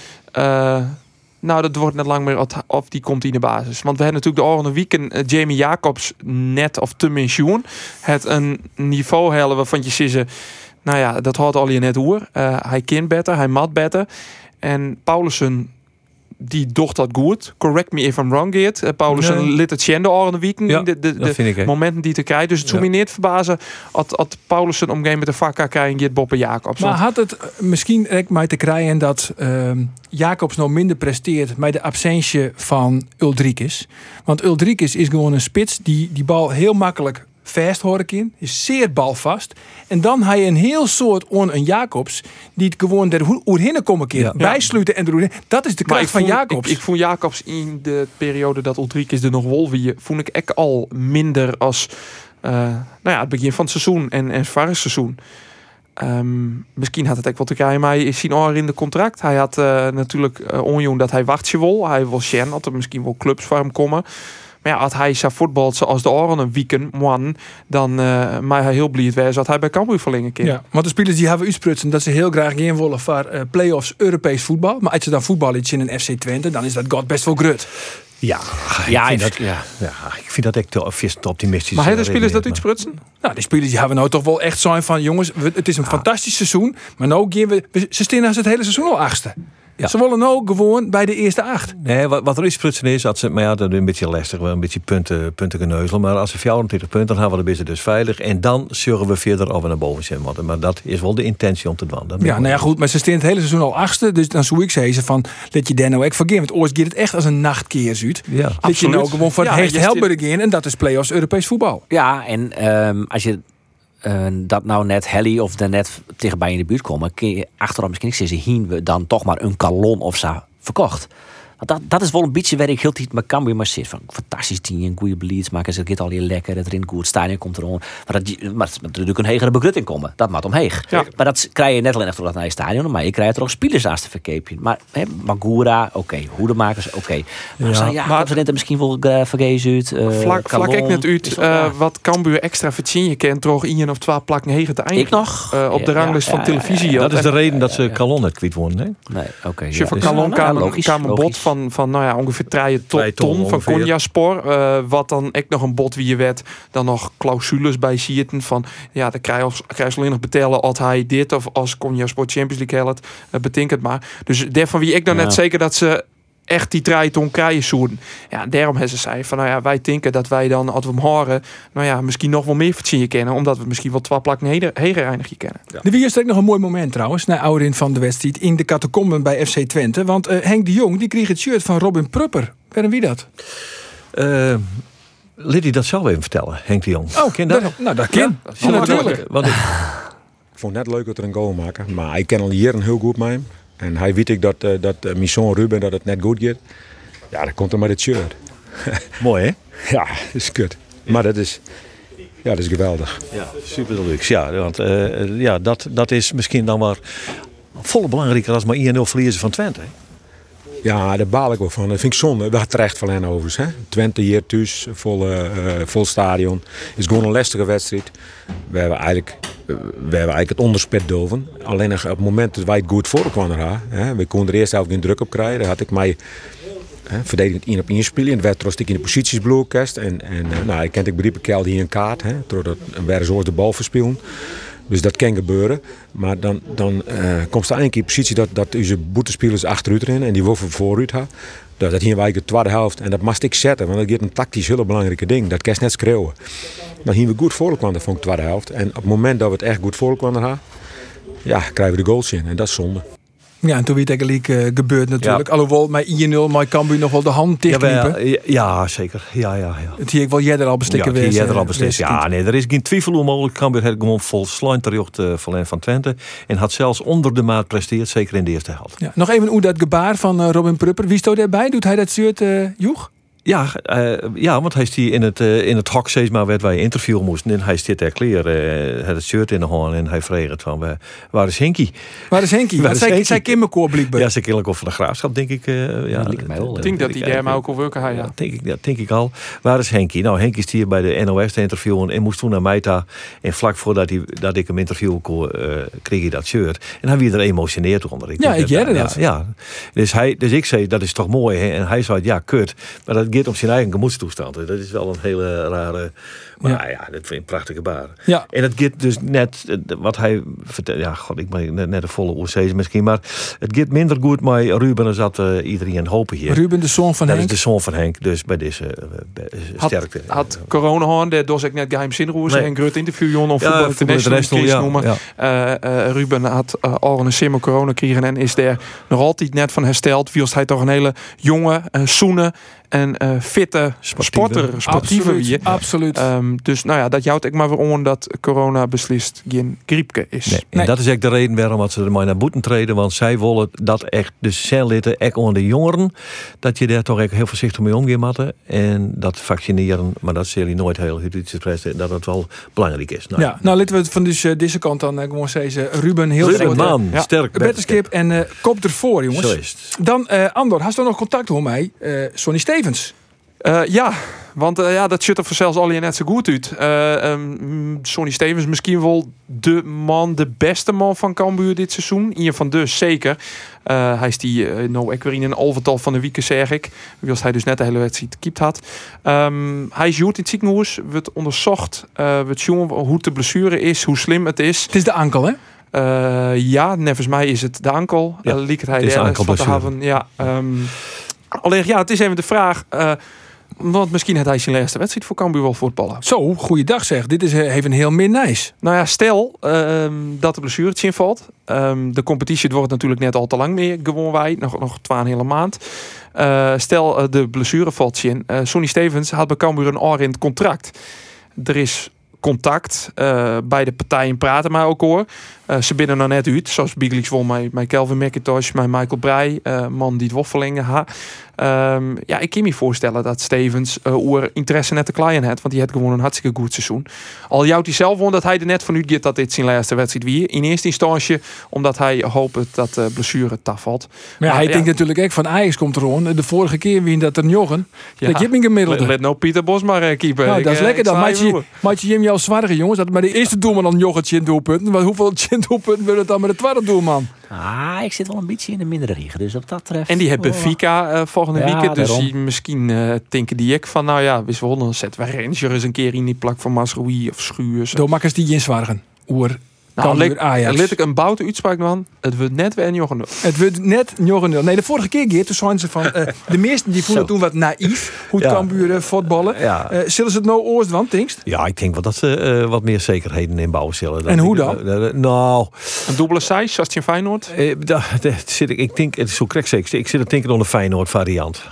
nou, dat wordt net lang meer of die komt in de basis. Want we hebben natuurlijk de oranje weekend uh, Jamie Jacobs net of te mention. Het een niveau hellen waarvan je zegt, nou ja, dat hoort al je net hoor. Uh, hij kind beter, hij mat beter. En Paulussen die docht dat goed. Correct me if I'm wrong, Geert. Uh, Paulussen nee. lid het Schende de weekend. Ja, de, de, ik, momenten die te krijgen. Dus het zou ja. me niet verbazen dat, dat Paulussen omgeen met de vakka krijgen Geert Boppe Jacobs. Maar had het misschien echt maar te krijgen dat uh, Jacobs nog minder presteert bij de absentie van Uldrikis? Want Uldrikis is gewoon een spits die die bal heel makkelijk vast hoor ik in. Is zeer balvast. En dan hij je een heel soort on een Jacobs. Die het gewoon der oerhinnen komen keer. Ja. Bijsluiten en erover. Dat is de kracht van Jacobs. Ik, ik vond Jacobs in de periode dat Ulrikes er nog wolven. Vond ik echt al minder als uh, nou ja, het begin van het seizoen. En, en het seizoen. Um, misschien had het ook wel te krijgen, maar is zien in de contract. Hij had uh, natuurlijk uh, onjoen dat hij wachtje wil. Hij wil Shen, dat er misschien wel clubs voor hem komen. Maar ja, als hij zou voetbalt zoals de oren een weekend man, dan uh, maar hij heel blij wezen dat hij bij Cambuur verlengen kan. Ja, want de spelers die hebben uitsprutsen dat ze heel graag gaan willen voor uh, play-offs Europees voetbal. Maar als je dan voetbal iets in een FC Twente, dan is dat god best wel grut. Ja, ja, ik vind, dat, ja. ja, ik vind dat echt te, te optimistisch. Maar hebben de spelers dat uitsprutsen? Nou, die spelers die hebben nou toch wel echt zijn van jongens, het is een ja. fantastisch seizoen, maar nou gaan we, ze staan als het hele seizoen al achtste. Ja. Ze willen nou gewoon bij de eerste acht. Nee, wat, wat er is prutsen is, dat ze, maar ja, dat is een beetje lastig, een beetje punten, punten geneuzelen. Maar als ze 24 punten, dan hebben we de dus veilig. En dan zullen we verder over naar boven zijn. Maar dat is wel de intentie om te. Dat ja, nou ja, goed, maar ze staan het hele seizoen al achtste. Dus dan zou ik zeggen van, let je daar nou echt vergeten. Want ooit gaat het echt als een nachtkeer. Ja, dat je nou gewoon voor het ja, hecht helpen in. En dat is play-offs Europees voetbal. Ja, en um, als je uh, dat nou net Helly of er net tegenbij in de buurt komen, kun je achteraf misschien zeggen, zien we dan toch maar een kalon of zo verkocht. Want dat, dat is wel een beetje waar ik heel tijd met Cambuur maar zit. Van, fantastisch team, een goede beleid maken. Ze gaat al heel lekker, het erin goed, stadion komt erom. Maar, dat, maar er natuurlijk een hegere begrutting komen. Dat maakt omheeg. Ja. Maar dat krijg je net alleen echt dat naar je stadion. Maar je krijgt er ook spelers naast de verkeepje. Maar he, Magura, oké. Okay. Hoedemakers, oké. Okay. Maar ja, ja, maar ze net misschien wel uh, vergezen uit. Uh, vlak, vlak ik net uit uh, wat Cambuur extra verdienen je kent. Toch in of twee plakken hegen te eindigen. Ik nog? Uh, op de ranglist van televisie. Dat is de reden dat ze Calon het kwijt wonen. Nee, oké. Okay, ja. Voor Calon kwam een bot van, van nou ja, ongeveer 3 ton, ton van Konjaspor. Uh, wat dan echt nog een bot wie je werd. Dan nog clausules bij zitten van ja, dan krijg je alleen nog betalen als hij dit of als Konjaspor Champions League helpt. Uh, betekent het maar. Dus daarvan wie ik dan ja. net zeker dat ze echt die draai ton krijgen zoen. Ja, daarom hebben ze zei van nou ja, wij denken dat wij dan als we hem horen, nou ja, misschien nog wel meer je kennen, omdat we misschien wel twee plakken heger eindigje kennen. Ja. De wie is nog een mooi moment trouwens, na ouderin van de wedstrijd in de catacomben bij FC Twente, want uh, Henk de Jong die kreeg het shirt van Robin Prupper. Weet wie dat? Uh, Liddy dat zelf even vertellen, Henk de Jong. Oh, ken dat? nou, dat ken. Ja, natuurlijk. Want ik... ik vond het net leuk dat er een goal maken, maar ik ken al jaren heel goed hem. En hij weet ik dat, uh, dat uh, Mission Ruben dat het net goed gaat. Ja, dan komt er maar het shirt. Mooi hè? Ja, dat is kut. Maar dat is, ja, dat is geweldig. Ja, super luxe. Ja, want uh, ja, dat, dat is misschien dan maar volle belangrijker als maar 1-0 verliezen van Twente. Hè? Ja, daar baal ik wel van. Dat vind ik zonde. Dat terecht van hen overigens. Hè? Twente hier thuis, vol, uh, vol stadion. is gewoon een lastige wedstrijd. We hebben eigenlijk, we hebben eigenlijk het onderspit doven. Alleen op het moment dat wij het goed voor kwamen, hè, we konden er eerst zelf geen druk op krijgen. Dan had ik mij verdedigend in op in spelen. En werd in de posities. En, en nou, ik kent ik ik die een kaart. Hè, doordat werden zo de bal verspelen. Dus dat kan gebeuren. Maar dan, dan uh, komt er eigenlijk in positie dat, dat onze boetespelers achteruit rennen en die wolven vooruit gaan. Dat, dat hier wij de tweede helft. En dat moest ik zetten, want dat is een tactisch heel belangrijk ding. Dat kan je net schreeuwen. Dan hier we goed voorkwamen van de tweede helft. En op het moment dat we het echt goed voorkwamen, ja, krijgen we de goals in. En dat is zonde. Ja, en toen weer eigenlijk uh, gebeurd natuurlijk. Ja. Alhoewel, met 1-0, maar Cambuur nog wel de hand dichtkniepen. Ja, ja, zeker. Ja, ja, ja. Het hier wel jij al bestikken ja, jij er al bestikken. Ja, nee, er is geen twijfel om mogelijk. Cambuur heeft gewoon vol sluinterjocht uh, van van Twente. En had zelfs onder de maat presteerd, zeker in de eerste helft. Ja, nog even hoe dat gebaar van Robin Prupper. Wie stond daarbij? Doet hij dat shirt uh, joeg? Ja, eh, ja, want hij is die in het, eh, in het hok steeds maar werd wij interviewen moesten. En hij zit er kleer, eh, had het shirt in de hand en hij vreeg het van, waar, waar is Henkie? Waar is Henkie? Waar is zei, zei Kimmerkoor blijkbaar. Ja, kennelijk of van de graafschap, denk ik. eh, ja, lijkt mij wel, Ik denk dat hij daar maar ook al werken hij, Ja, ja. denk ik, ja, denk ik al. Waar is Henkie? Nou, Henkie is hier bij de NOS te interviewen en moest toen naar mij daar. En vlak voordat hij, dat ik hem interviewen kon, eh, kreeg hij dat shirt. En hij weer er emotioneerd onder. Ja, ik ja, dat. Ja, dus, hij, dus ik zei, dat is toch mooi. Hè? En hij zei, ja, kut. Maar dat gaat om zijn eigen gemoedstoestand. Dat is wel een hele rare... Maar ja, dat vind ik een prachtige baar. Ja. En het gaat dus net, wat hij vertelt, ja, god, ik ben net, net een volle OC's misschien, maar het gaat minder goed met Ruben zat eh, iedereen hopen hier. Ruben, de zoon van dat Henk. is de zoon van Henk, dus bij deze eh, eh, Had, sterkte. had corona gehad, daar was ik net geheimzinnig Nee. een groot interview Jon of Ja, Voetbal International, noemen. ja, eh, Ruben had al een simmer corona gekregen en is daar nog altijd net van hersteld. Wie was hij toch een hele jonge, uh, zoene en eh, fitte Sportieve. sporter, sportieve Absoluut, wie. absoluut. Ehm, dus nou ja, dat jouwt ik maar weer om dat corona beslist geen griepke is. Nee, en Nee. dat is echt de reden waarom dat ze er maar naar boeten treden. Want zij willen dat echt, dus zijn litten, echt onder de jongeren, dat je daar toch echt heel voorzichtig mee omgaan moet. En dat vaccineren, maar dat zullen nooit heel goed expressen, dat het wel belangrijk is. Nou, ja, nou laten we het van dus, eh, deze kant dan eh, gewoon zeggen. Ruben, heel Ruben, man, Ja. sterk. Betterskip en eh, kop ervoor, jongens. Zo is het. Dan, eh, Andor, hast du nog contact met mij? Eh Sonny Stevens. Eh, ja, want eh, ja, dat ziet er voor zelfs al je net zo goed uit. Eh, ehm, Sonny Stevens misschien wel de man, de beste man van Cambuur dit seizoen. Ian van Dus zeker. Hij is die, nou ik weer in een alvertal van de weken zeg ik. Wie hij dus net de hele wedstrijd gekiept had. Ehm, hij is goed in het ziekenhuis. Wordt onderzocht. wordt zien hoe de blessure is, hoe slim het is. Het is de ankel, hè? Ja, nevens mij is het de ankel. Ja, liek het hij het is te ankelblessure. Ja, ehm, alleen ja, het is even de vraag. Want misschien had hij zijn laatste wedstrijd voor Cambuur wel voetballen. Zo, goeiedag zeg. Dit is eh, even heel meer nice. Nou ja, stel ehm, dat de blessure het invalt. Ehm, de competitie wordt natuurlijk net al te lang meer gewoon wij. Nog, nog twaalf hele maand. Eh, stel eh, de blessure valt in. Sonny Stevens had bij Cambuur een oor in het contract. Er is contact. eh beide partijen praten maar ook hoor. Eh, ze binnen nog net uit. Zoals Biglix won met Kelvin McIntosh, met Michael Breij. eh, man die het woffelingen ha. Ehm, ja, ik kan me voorstellen dat Stevens uh, oer interesse net te klein had. Want die had gewoon een hartstikke goed seizoen. Al jouwt hij zelf won dat hij er net van uitgeeft dat dit zijn laatste wedstrijd weer. In eerste instantie omdat hij hoopt dat de blessure tafvalt. Maar ja, hij ja. denkt natuurlijk ook van Ajax komt er gewoon. De vorige keer wie dat er jochen. Ja. Dat je hem gemiddelde. Let, let nou Pieter Bos maar uh, keeper. Nou, dat is lekker dan. maatje Jim jouw zwaarige jongens. Dat maar de eerste doelman dan jochetje in doelpunten. Maar hoeveel doelpunten wil het dan met de tweede doelman? Ah, ik zit wel een beetje in de mindere regen. Dus op dat treft... En die hebben Vika uh, volgende Ja, week. Dus daarom. die, misschien uh, denken die ik van, nou ja, wist wel, dan zetten we Ranger eens een keer in die plak van Masroui of Schuurs. Door makkers die in zwaargen. Oer. Nou, let, Ajax. let ik een boute uitspraak man. Het wordt net weer een jongen. Het wordt net 0 Nee, de vorige keer, Geert, toen ze van... eh, de meesten die voelen toen wat naïef. Hoe het Ja. Cambuur eh, voetballen. Ja. Eh, zullen ze het nou oorst want, denkst? Ja, ik denk wel dat ze eh, wat meer zekerheden inbouwen zullen. En hoe dan? nou, Een dubbele size, zoals je in Feyenoord. eh, da- da- zit ik, ik denk, het is zo krek zeker. Ik zit te denken aan de Feyenoord variant.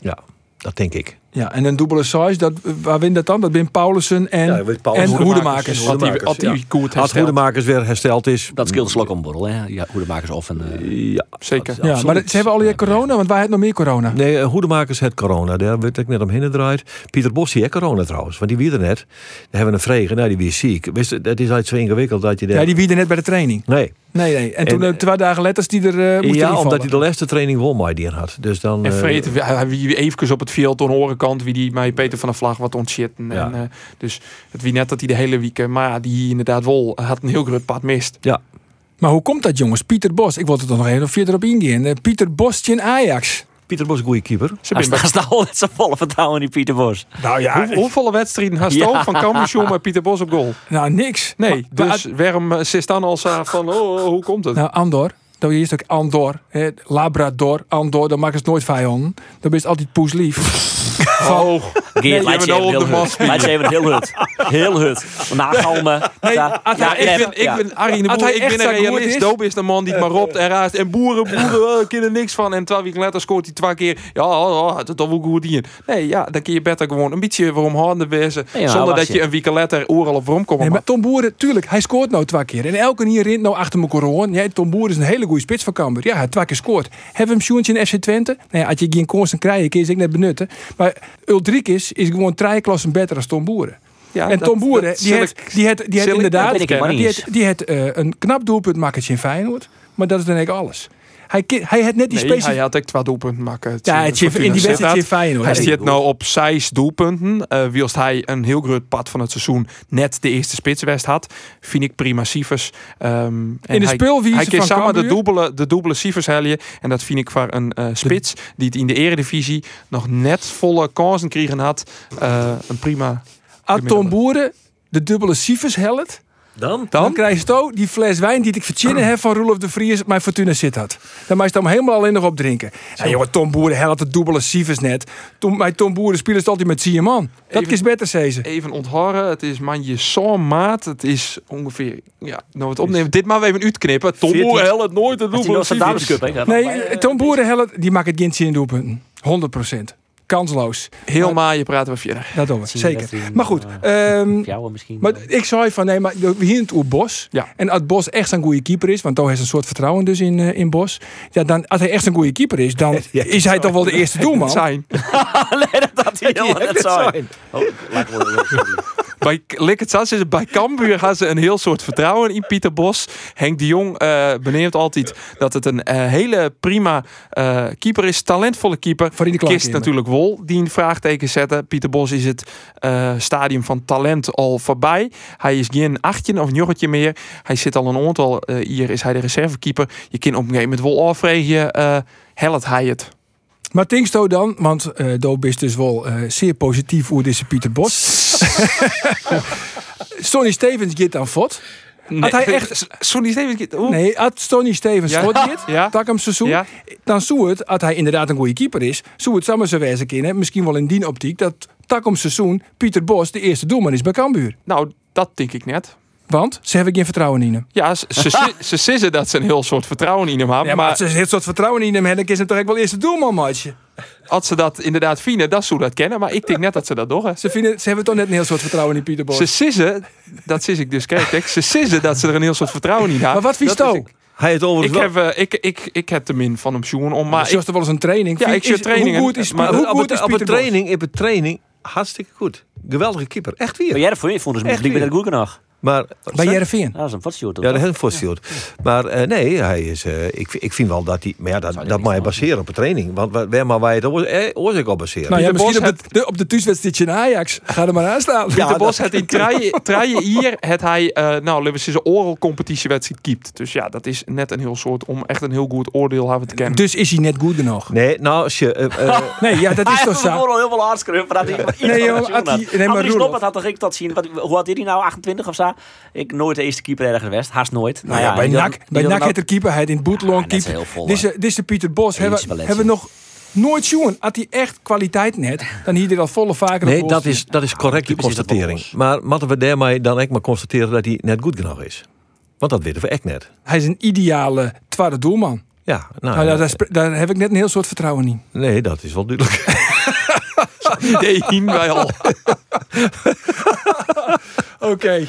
Ja, dat denk ik. Ja, en een dubbele size, dat, waar wint dat dan? Dat ben Paulussen en, Ja, weet Paulus en Hoedemakers. Hoedemakers. Had die, Hoedemakers, had die goed Als hersteld. Hoedemakers weer hersteld is. Dat scheelt slok om borrel, hè? Ja, hoe de makers of een... eh, Ja, Zeker. dat- Ja, absoluut. maar ze hebben al je corona, want wij hebben nog meer corona. Nee, eh, Hoedemakers het corona. Daar werd ik net omheen gedraaid. Pieter Bos die heeft corona trouwens. Want die wie er net. Daar hebben we een vregen. Nou, die wie ziek. Wist, je, het is eigenlijk zo ingewikkeld dat je daar... Ja, die wieden net bij de training. Nee. Nee, nee. En toen En- eh, twee dagen later is die er uh, Ja, invallen. omdat hij de laatste training wel die had. Dus dan... En eh, Vreet, wie even op het veld aan de horenkant, wie die mij Peter van der Vlag wat ontzitten. Ja. En, eh, dus het wie net dat hij de hele week, eh, maar ja, die inderdaad wel had een heel groot pad mist. ja, Maar hoe komt dat, jongens? Pieter Bos, ik wil er toch nog even verder op ingaan. Eh, Pieter Bos in Ajax. Pieter Bos, goede keeper. Ze Hij ben bij- staat al met zijn volle vertrouwen in die Pieter Bos. Nou ja, Hoe, hoeveel wedstrijden had je Ja. ook van Cambuur met Pieter Bos op goal? nou niks. Nee, Maar- dus waarom zit dan al zo van, oh, hoe komt het? Nou, Andor. Dat is ook Andor. Hè, Labrador, Andor. Dan maken ze nooit vijanden. Dan ben je altijd poeslief. oh, Geert, je laat je even heel hut. Laat je even heel hut. Heel hut. Nagalmen. Nee, Ja, ik ja, ben, ik ben de Boer, ik ben een realist. is- Doop is de man die het maar roept en raast. En boeren, boeren, ik ken er niks van. En twee weken later scoort hij twee keer. Ja, het is toch wel goed hier. Nee, ja, dan kun je beter gewoon een beetje waarom handen wezen. Ja, zonder dat je. je een week later op waarom komt. Nee, maar Tom Boeren, tuurlijk, hij scoort nou twee keer. En elke hier rint nou achter me corona. Ja, Tom Boeren is een hele goede spits van Cambuur. Ja, hij heeft twee keer scoort. Hebben hem Sjoentje in FC Twente? Nou ja, als je geen kansen krijgt, kun je ze ook net benutten. Maar Ulrikis is gewoon drie klassen beter dan Tom Boeren. Ja, en dat- Tom Boeren, die heeft, ik- die heeft, die heeft ik- inderdaad ik die heeft, die heeft eh, een knap doelpunt maken in Feyenoord. Maar dat is dan eigenlijk alles. Hij, hij had net die Nee, specifieke... hij had ook twee doelpunten maken. Ja, het in die wedstrijd Feyenoord. Hij zit nou op zes doelpunten. eh wilst hij een heel groot pad van het seizoen net de eerste spitswest had. Vind ik prima cijfers. Ehm, In de hij- speelwijze Hij kan samen de dubbele, de dubbele cijfers helje. En dat vind ik voor een eh, spits die het in de eredivisie nog net volle kansen kregen had. eh, een prima... Als Tom Boeren de dubbele cijfers helpt... Dan? Dan, krijg je zo die fles wijn die ik verzinnen heb van Roelof de Vries mijn Fortuna zit had. Dan mag je het allemaal helemaal alleen nog op drinken. Ja, jongen, Tom Boeren helpt de dubbele cijfers net. Tom, bij Tom Boeren spelen ze altijd met Sieman. Dat Even- is beter, zei ze. Even onthoren. Het is manje zo'n maat. Het is ongeveer... Ja, nou het opnemen. Dit maar even uitknippen. Tom 14. Boer helpt nooit de dubbele hè? Nee, eh, Tom Boeren helpt, die maakt het geen zin doelpunten. 100 Kansloos. Heel maaie praten we verder. Dat doen we, zeker. Maar goed, ehm, Jouw misschien. maar ik zei van nee, maar we hier het oer Bos. Ja. En als Bos echt een goede keeper is, want toch heeft een soort vertrouwen dus in, eh, in Bos. Ja, dan, als hij echt een goede keeper is, dan is hij toch wel de eerste doelman. Zijn. nee, dat had hij net zijn. Oh, Bij Zas is het bij Cambuur gaan ze een heel soort vertrouwen in Pieter Bos. Henk de Jong beneemt altijd dat het een eh, hele prima eh, keeper is. Talentvolle keeper. Voor in de Kist natuurlijk Wol die een vraagteken zetten. Pieter Bos is het stadium van talent al voorbij. Hij is geen achtje of joggetje meer. Hij zit al een aantal hier is hij de reservekeeper. Je kan op een gegeven moment wel afvregen. eh helpt hij het? Maar Tinksto dan, want eh Doop is dus wel zeer positief over deze Pieter Bos. Sonny Stevens gaat dan fot. Had hij echt... Sonny Stevens... Oeh. Nee, had Sonny Stevens Ja. fot gaat, Ja. tak hem seizoen, Ja. dan zou het, als hij inderdaad een goede keeper is, zou het samen zo wezen kunnen, misschien wel in die optiek, dat tak om seizoen Pieter Bos de eerste doelman is bij Cambuur. Nou, dat denk ik net. Want ze hebben geen vertrouwen in hem. Ja, ze, ze, ze sissen dat ze een heel soort vertrouwen in hem hebben. Ja, maar maar als ze heel soort vertrouwen in hem hebben, dan is het toch wel eerste doelman, maatje. Als ze dat inderdaad vinden, dat zou dat kennen. Maar ik denk net dat ze dat doen. Ze, vinden, ze hebben toch net een heel soort vertrouwen in Pieter Bos. Ze sissen, dat sis ik dus, kijk, kijk, ze sissen dat ze er een heel soort vertrouwen in hebben. maar wat vies ik. Hij het Ik overigens wel- heb, eh, ik, ik, ik heb de min van hem zoen om, maar Maar ik, er wel eens een training. Ja, ik zie trainingen, Hoe goed is, maar hoe op, goed het, is op training, op een training, hartstikke goed. Geweldige keeper, echt weer. Maar jij vond vond dus blijkbaar dat goed genoeg. Maar, Bij Jereveen. Ja, dat is een fotshoot. Ja, dat is een voorstel. Maar eh, nee, hij is, eh, ik, ik vind wel dat hij... Maar ja, dat, je dat moet je baseren op een training. Want waar waar maar wij het oor- eh, oorzaak op baseren. Nou ja, misschien op de, de- op de thuiswedstrijdje in Ajax. Ga er maar aan staan. Pieter Bos het in treien hier het hij, eh nou, laten we zeggen, oral competitiewedstrijd keept. Dus ja, dat is net een heel soort, om echt een heel goed oordeel hebben te kennen. Dus is hij net goed genoeg? Nee, nou, als je... Nee, ja, dat is toch zo. al heel veel aardskruip. Nee, had hij- maar. Roelof. had toch ik dat zien. Hoe had hij nou? 28 of zo? Ik nooit de eerste keeper ergens geweest. Haast nooit. Nou ja, bij NAC, bij NAC nou- heeft de keeper, hij in Boetlong Ja, zo keeper. heel vol, Deze, deze Pieter Bos hebben, hebben we nog nooit jongen. Had hij echt kwaliteit net, dan hier dit al volle vaker nee, dat is, dat is correcte is constatering. Maar moeten we daarmee dan echt maar constateren dat hij net goed genoeg is? Want dat weten we echt net. Hij is een ideale tweede doelman. Ja, nou, Nou, ja, daar, heb ik net een heel soort vertrouwen in. nee, dat is wel duidelijk. idee zien wij al. Oké,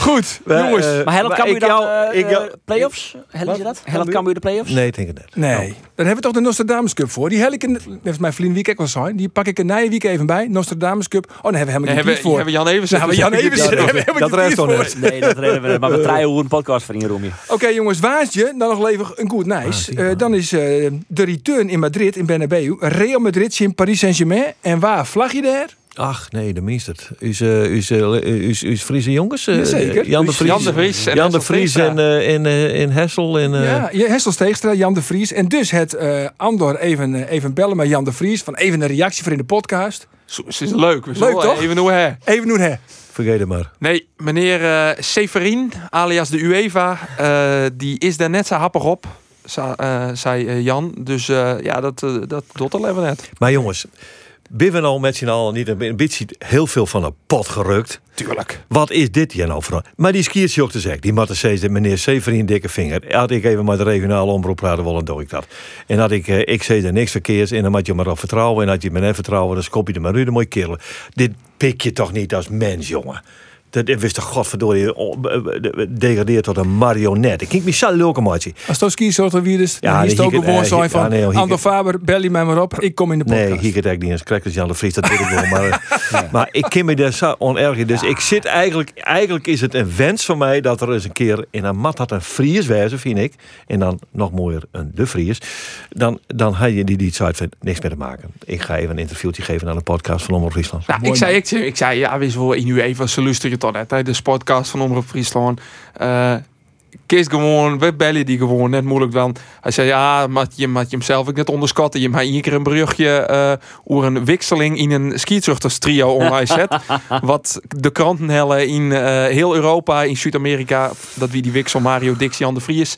goed. Jongens. eh, Maar helpt Cambuur dan jou- eh, play-offs? Helpt je dat? Helpt Cambuur? De play-offs? nee, ik denk het net. Nee, dan hebben we toch de Nostradamus Cup voor. Die heb ik, een- heeft mijn vriend Wiek wel zijn. Die pak ik een nieuwe week even bij. Nostradamus Cup. Oh, dan hebben we helemaal geen voor. hebben Jan even Dan hebben we Jan even Ja, dat- hebben we rest toch net. Nee, dat redden we. Maar we draaien hoe een podcast voor in Roemie. Oké jongens, waasje, dan nog even een goed nice. Eh, dan is eh, de return in Madrid, in Bernabeu. Real Madrid in Paris Saint-Germain. En waar vlag je daar? Ach, nee, de minst het. U's, uh, u's, uh, u's, u's Friese jongens. eh, Jazeker. Jan de Vries. Jan de Vries en Jan de Hessel Vries en, eh, in, eh, in Hessel. En, eh, ja, Hessel Steegstra, Jan de Vries. En dus het eh, Andor even, eh, even bellen met Jan de Vries. Van even een reactie voor in de podcast. Het is leuk. We Leuk, toch? Even hoe hè. Even doen hè. Vergeet het maar. Nee, meneer eh Severin, alias de UEFA, eh, die is daar net zo happig op, eh, zei eh, Jan. Dus eh, ja, dat, eh, dat doet al even net. Maar jongens, nou met z'n allen niet een, beetje heel veel van een pot gerukt? Tuurlijk. Wat is dit hier nou voor? Maar die skiert ook te zeggen. Die matte steeds meneer Severin dikke vinger. Had ik even met de regionale omroep praten, wel, dan doe ik dat. En had ik, eh, ik zei er niks verkeers. En dan had je maar op vertrouwen. En had je me net vertrouwen, dan skop je er maar uit. Een mooie kerel. Dit pik je toch niet als mens, jongen. Dat wist toch godverdorie eh, eh, degradeerd tot een marionet. Ik kijk me zo leuke maatje. Als skiën zo wie dus, Ja, dan is het ook hier- gewoon eh, van, ja, nee, hier- Ando Faber, bel je mij maar op, ik kom in de podcast. Nee, hier het eigenlijk niet eens. Krijg Jan de Vries, dat weet ik wel. Maar, maar ik ken me daar zo onerg. Dus ik zit eigenlijk... Eigenlijk is het een wens van mij dat er eens een keer in een mat had een Fries wezen, vind ik. En dan nog mooier een de Fries. Dan, dan had je die die uit vindt, niks meer te maken. Ik ga even een interviewtje geven aan de podcast van Omroep Friesland. Nou, ik, zei, ik, zei- ik zei, ja, wist wel, in nu even, ze luisteren net, de podcast van Omroep Friesland. Eh Kies gewoon, we bellen die gewoon, net moeilijk dan. Hij zei, ja, maar je moet je hem zelf ook net onderschatten. Je maakt één keer een brugje eh over een wisseling in een skietzuchterstrio online zet. wat de kranten hellen in eh, heel Europa, in Zuid-Amerika, dat wie die wissel Mario Dixie aan de Vries.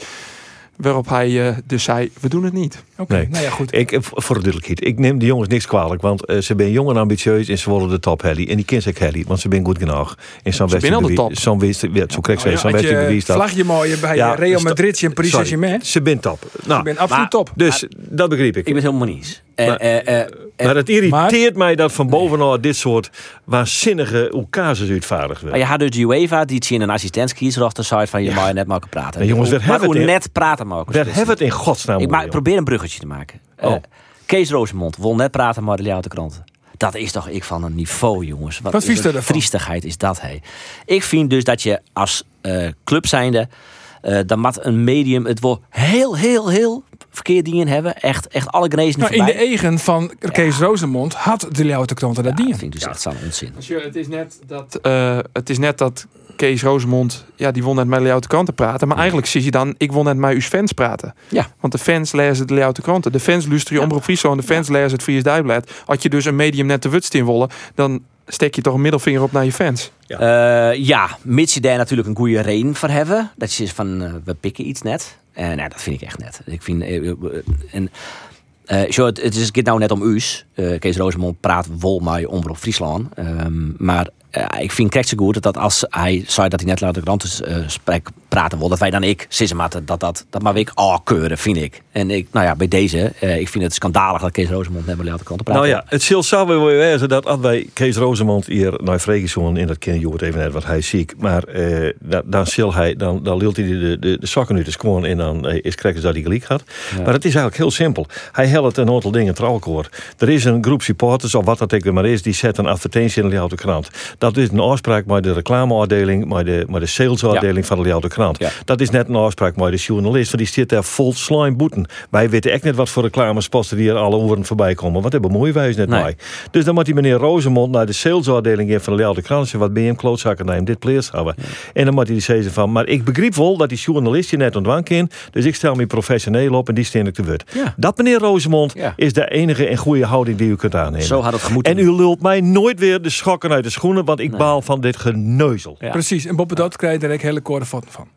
Waarop hij eh, dus zei, we doen het niet. Oké, Nee. nou ja, goed. Ik, eh, voor de duidelijkheid, ik neem die jongens niks kwalijk, want eh, ze zijn jong en ambitieus en ze willen de top helly. En die kind ik helly, want ze zijn goed genoeg. En zo'n Ze zijn al de top. Zo'n wedstrijd, ja, zo krijg ik ja, zo'n je wedstrijd bewijst dat. vlagje mooie bij Ja, Real dus dat- Madrid en Paris Saint-Germain. Ze bent top. Nou, Ik ben absoluut maar- top. dus dat begreep ik. Ik ben helemaal niet eens. En, Maar- eh, eh, maar het irriteert mij dat van bovenaf dit soort waanzinnige oekazes uitvaardigd Maar je had dus de UEFA, die zien een assistentskiesrechter zei van je mag net maken praten. Maar jongens, we maar hebben hoe het in- net praten Waar hebben we het in godsnaam Ik probeer een bruggetje te maken. Eh, Oh. Kees Rosemond wil net praten maar de Leeuwarden kranten. Dat is toch ik van een niveau, jongens. Wat is er daarvan? Triestigheid is dat, hé. Ik vind dus dat je als eh, club zijnde... eh dan moet een medium het wel heel, heel, heel verkeerd dingen hebben. Echt, echt alle grenzen Nou, in de eigen van Kees Rosemond had de Leeuwarden Kranten dat dat ding. vind ik dus echt zo'n onzin. Het is net dat, eh, het is net dat Kees Rosemond, ja, die won net met Leeuwarden Kranten praten. Maar eigenlijk zie je dan, ik wil net met uw fans praten. Ja. Want de fans lezen de Leeuwarden Kranten. De fans luisteren je Omroep Friesland. De fans lezen het Fries Dagblad. Als je dus een medium net de wutst in willen, dan steek je toch een middelvinger op naar je fans. Ja, ja mits je daar natuurlijk een goede reden voor hebben. Dat je zegt van, eh, we pikken iets net. En nou, dat vind ik echt net. Ik vind... eh, eh, en, eh, zo, het, het is het gaat nou net om u's. Eh, Kees Rosemond praat vol mij Omroep Friesland. Ehm, maar eh, ik vind het zo goed dat als hij zei dat hij net laat eh, sprek praten wil, dat wij dan ik, Sissematen, dat dat, dat maar ik afkeuren, vind ik. En ik, nou ja, bij deze, eh, ik vind het schandalig dat Kees Rosemond net de kranten praat. Nou ja, het zal zo weer wezen dat als wij Kees Rosemond hier naar Fregeson in dat je het even net, want hij ziek. Maar eh, dan, dan zal hij, dan, dan lult hij de, de, de zakken uit de gewoon en dan is Krekkers dat hij gelijk had. Maar het is eigenlijk heel simpel. Hij helpt een aantal dingen trouwkoor. Er is een groep supporters, of wat dat weer maar is, die zetten een advertentie in de krant. Dat is een afspraak met de reclameafdeling, met de, met de salesafdeling van de Leeuwarden krant. Ja. Dat is net een afspraak met de journalist, want die zit daar vol slime boeten. Wij weten echt net wat voor reclamesposten die er alle oren voorbij komen, want daar bemoeien wij ons net Nee. mee. Dus dan moet die meneer Rosemond naar de salesafdeling in van de Leeuwarden krant wat ben je een klootzakker naar hem dit pleers hebben. En dan moet hij zeggen van, maar ik begreep wel dat die journalist je net ontwang in, dus ik stel me professioneel op en die steen ik te word. Dat meneer Rosemond Ja. is de enige en goede houding die u kunt aannemen. Zo had het gemoeten. En u lult mij nooit weer de schokken uit de schoenen, want ik baal van dit geneuzel. Ja. Precies, en Bob dat krijg je er hele korte foto van.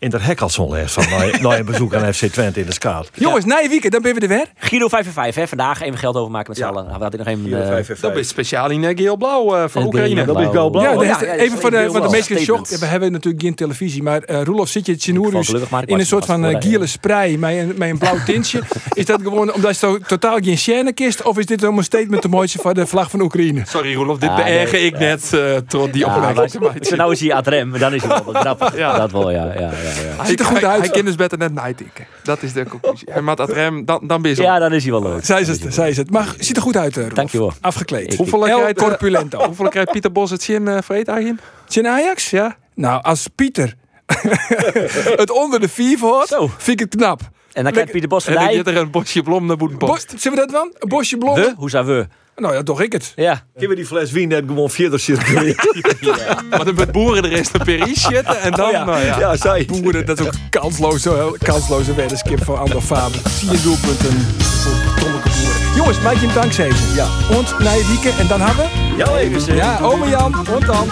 In dat hek al zo'n les van na, na een bezoek aan FC Twente in de skaat. Jongens, na je weekend, dan ben we er weer. Guido 5 en 5, hè. Vandaag even geld overmaken met z'n allen. Nou, we hadden nog even... eh, Dat is speciaal in eh, geel-blauw eh, van Oekraïne. geel- Dat is wel blauw. Ja, ja, ja, even voor de, voor de meeste shock. We hebben natuurlijk geen televisie, maar eh Roelof zit je het het ik in een soort van de- giele spray met een, met een blauw tintje. is dat gewoon omdat je to- totaal geen scène kist? Of is dit om een statement te mooiste voor de vlag van Oekraïne? Sorry Roelof, dit Ah, beërger nee. ik net uh, tot die Ja, opmerking. nou is hij aan het rem, maar dan is hij wel grappig. Ja. Dat wel, ja. Ja. Hij Ziet er goed hij- uit. Hij kan dus beter net nadenken. Dat is de conclusie. Hij maakt dat rem, dan, dan ben je zo. Ja, dan is hij wel leuk. Zij is het, zij is het. Maar ziet er goed uit, eh, Roelof. Dankjewel. Afgekleed. Ik- Hoeveel El krijgt, eh, Corpulento. Hoeveel krijgt Pieter Bos het zin, uh, vreet eigenlijk? Zin Ajax? Ja? Nou, als Pieter het onder de vier hoort, Zo. vind ik het knap. En dan krijgt Pieter Bos En van dan Dijk. zit er een bosje blom naar Bo Boetenpost. Zullen we dat dan? Een bosje bloemen? We? Hoe zou we? Nou ja, toch ik het. Ja. Kunnen we die fles wien net gewoon verder circuleren? Maar dan met boeren de rest een Paris zitten en dan, Oh ja. nou ja. ja, zij. Boeren, dat is ook kansloze, kansloze weddenskip van Andor Faber. Zie je doelpunten voor betonlijke boeren. Jongens, maak je een dankzegen. Ja. Und na je en dan hebben we... Ja, even Ja, ome Jan, und dan.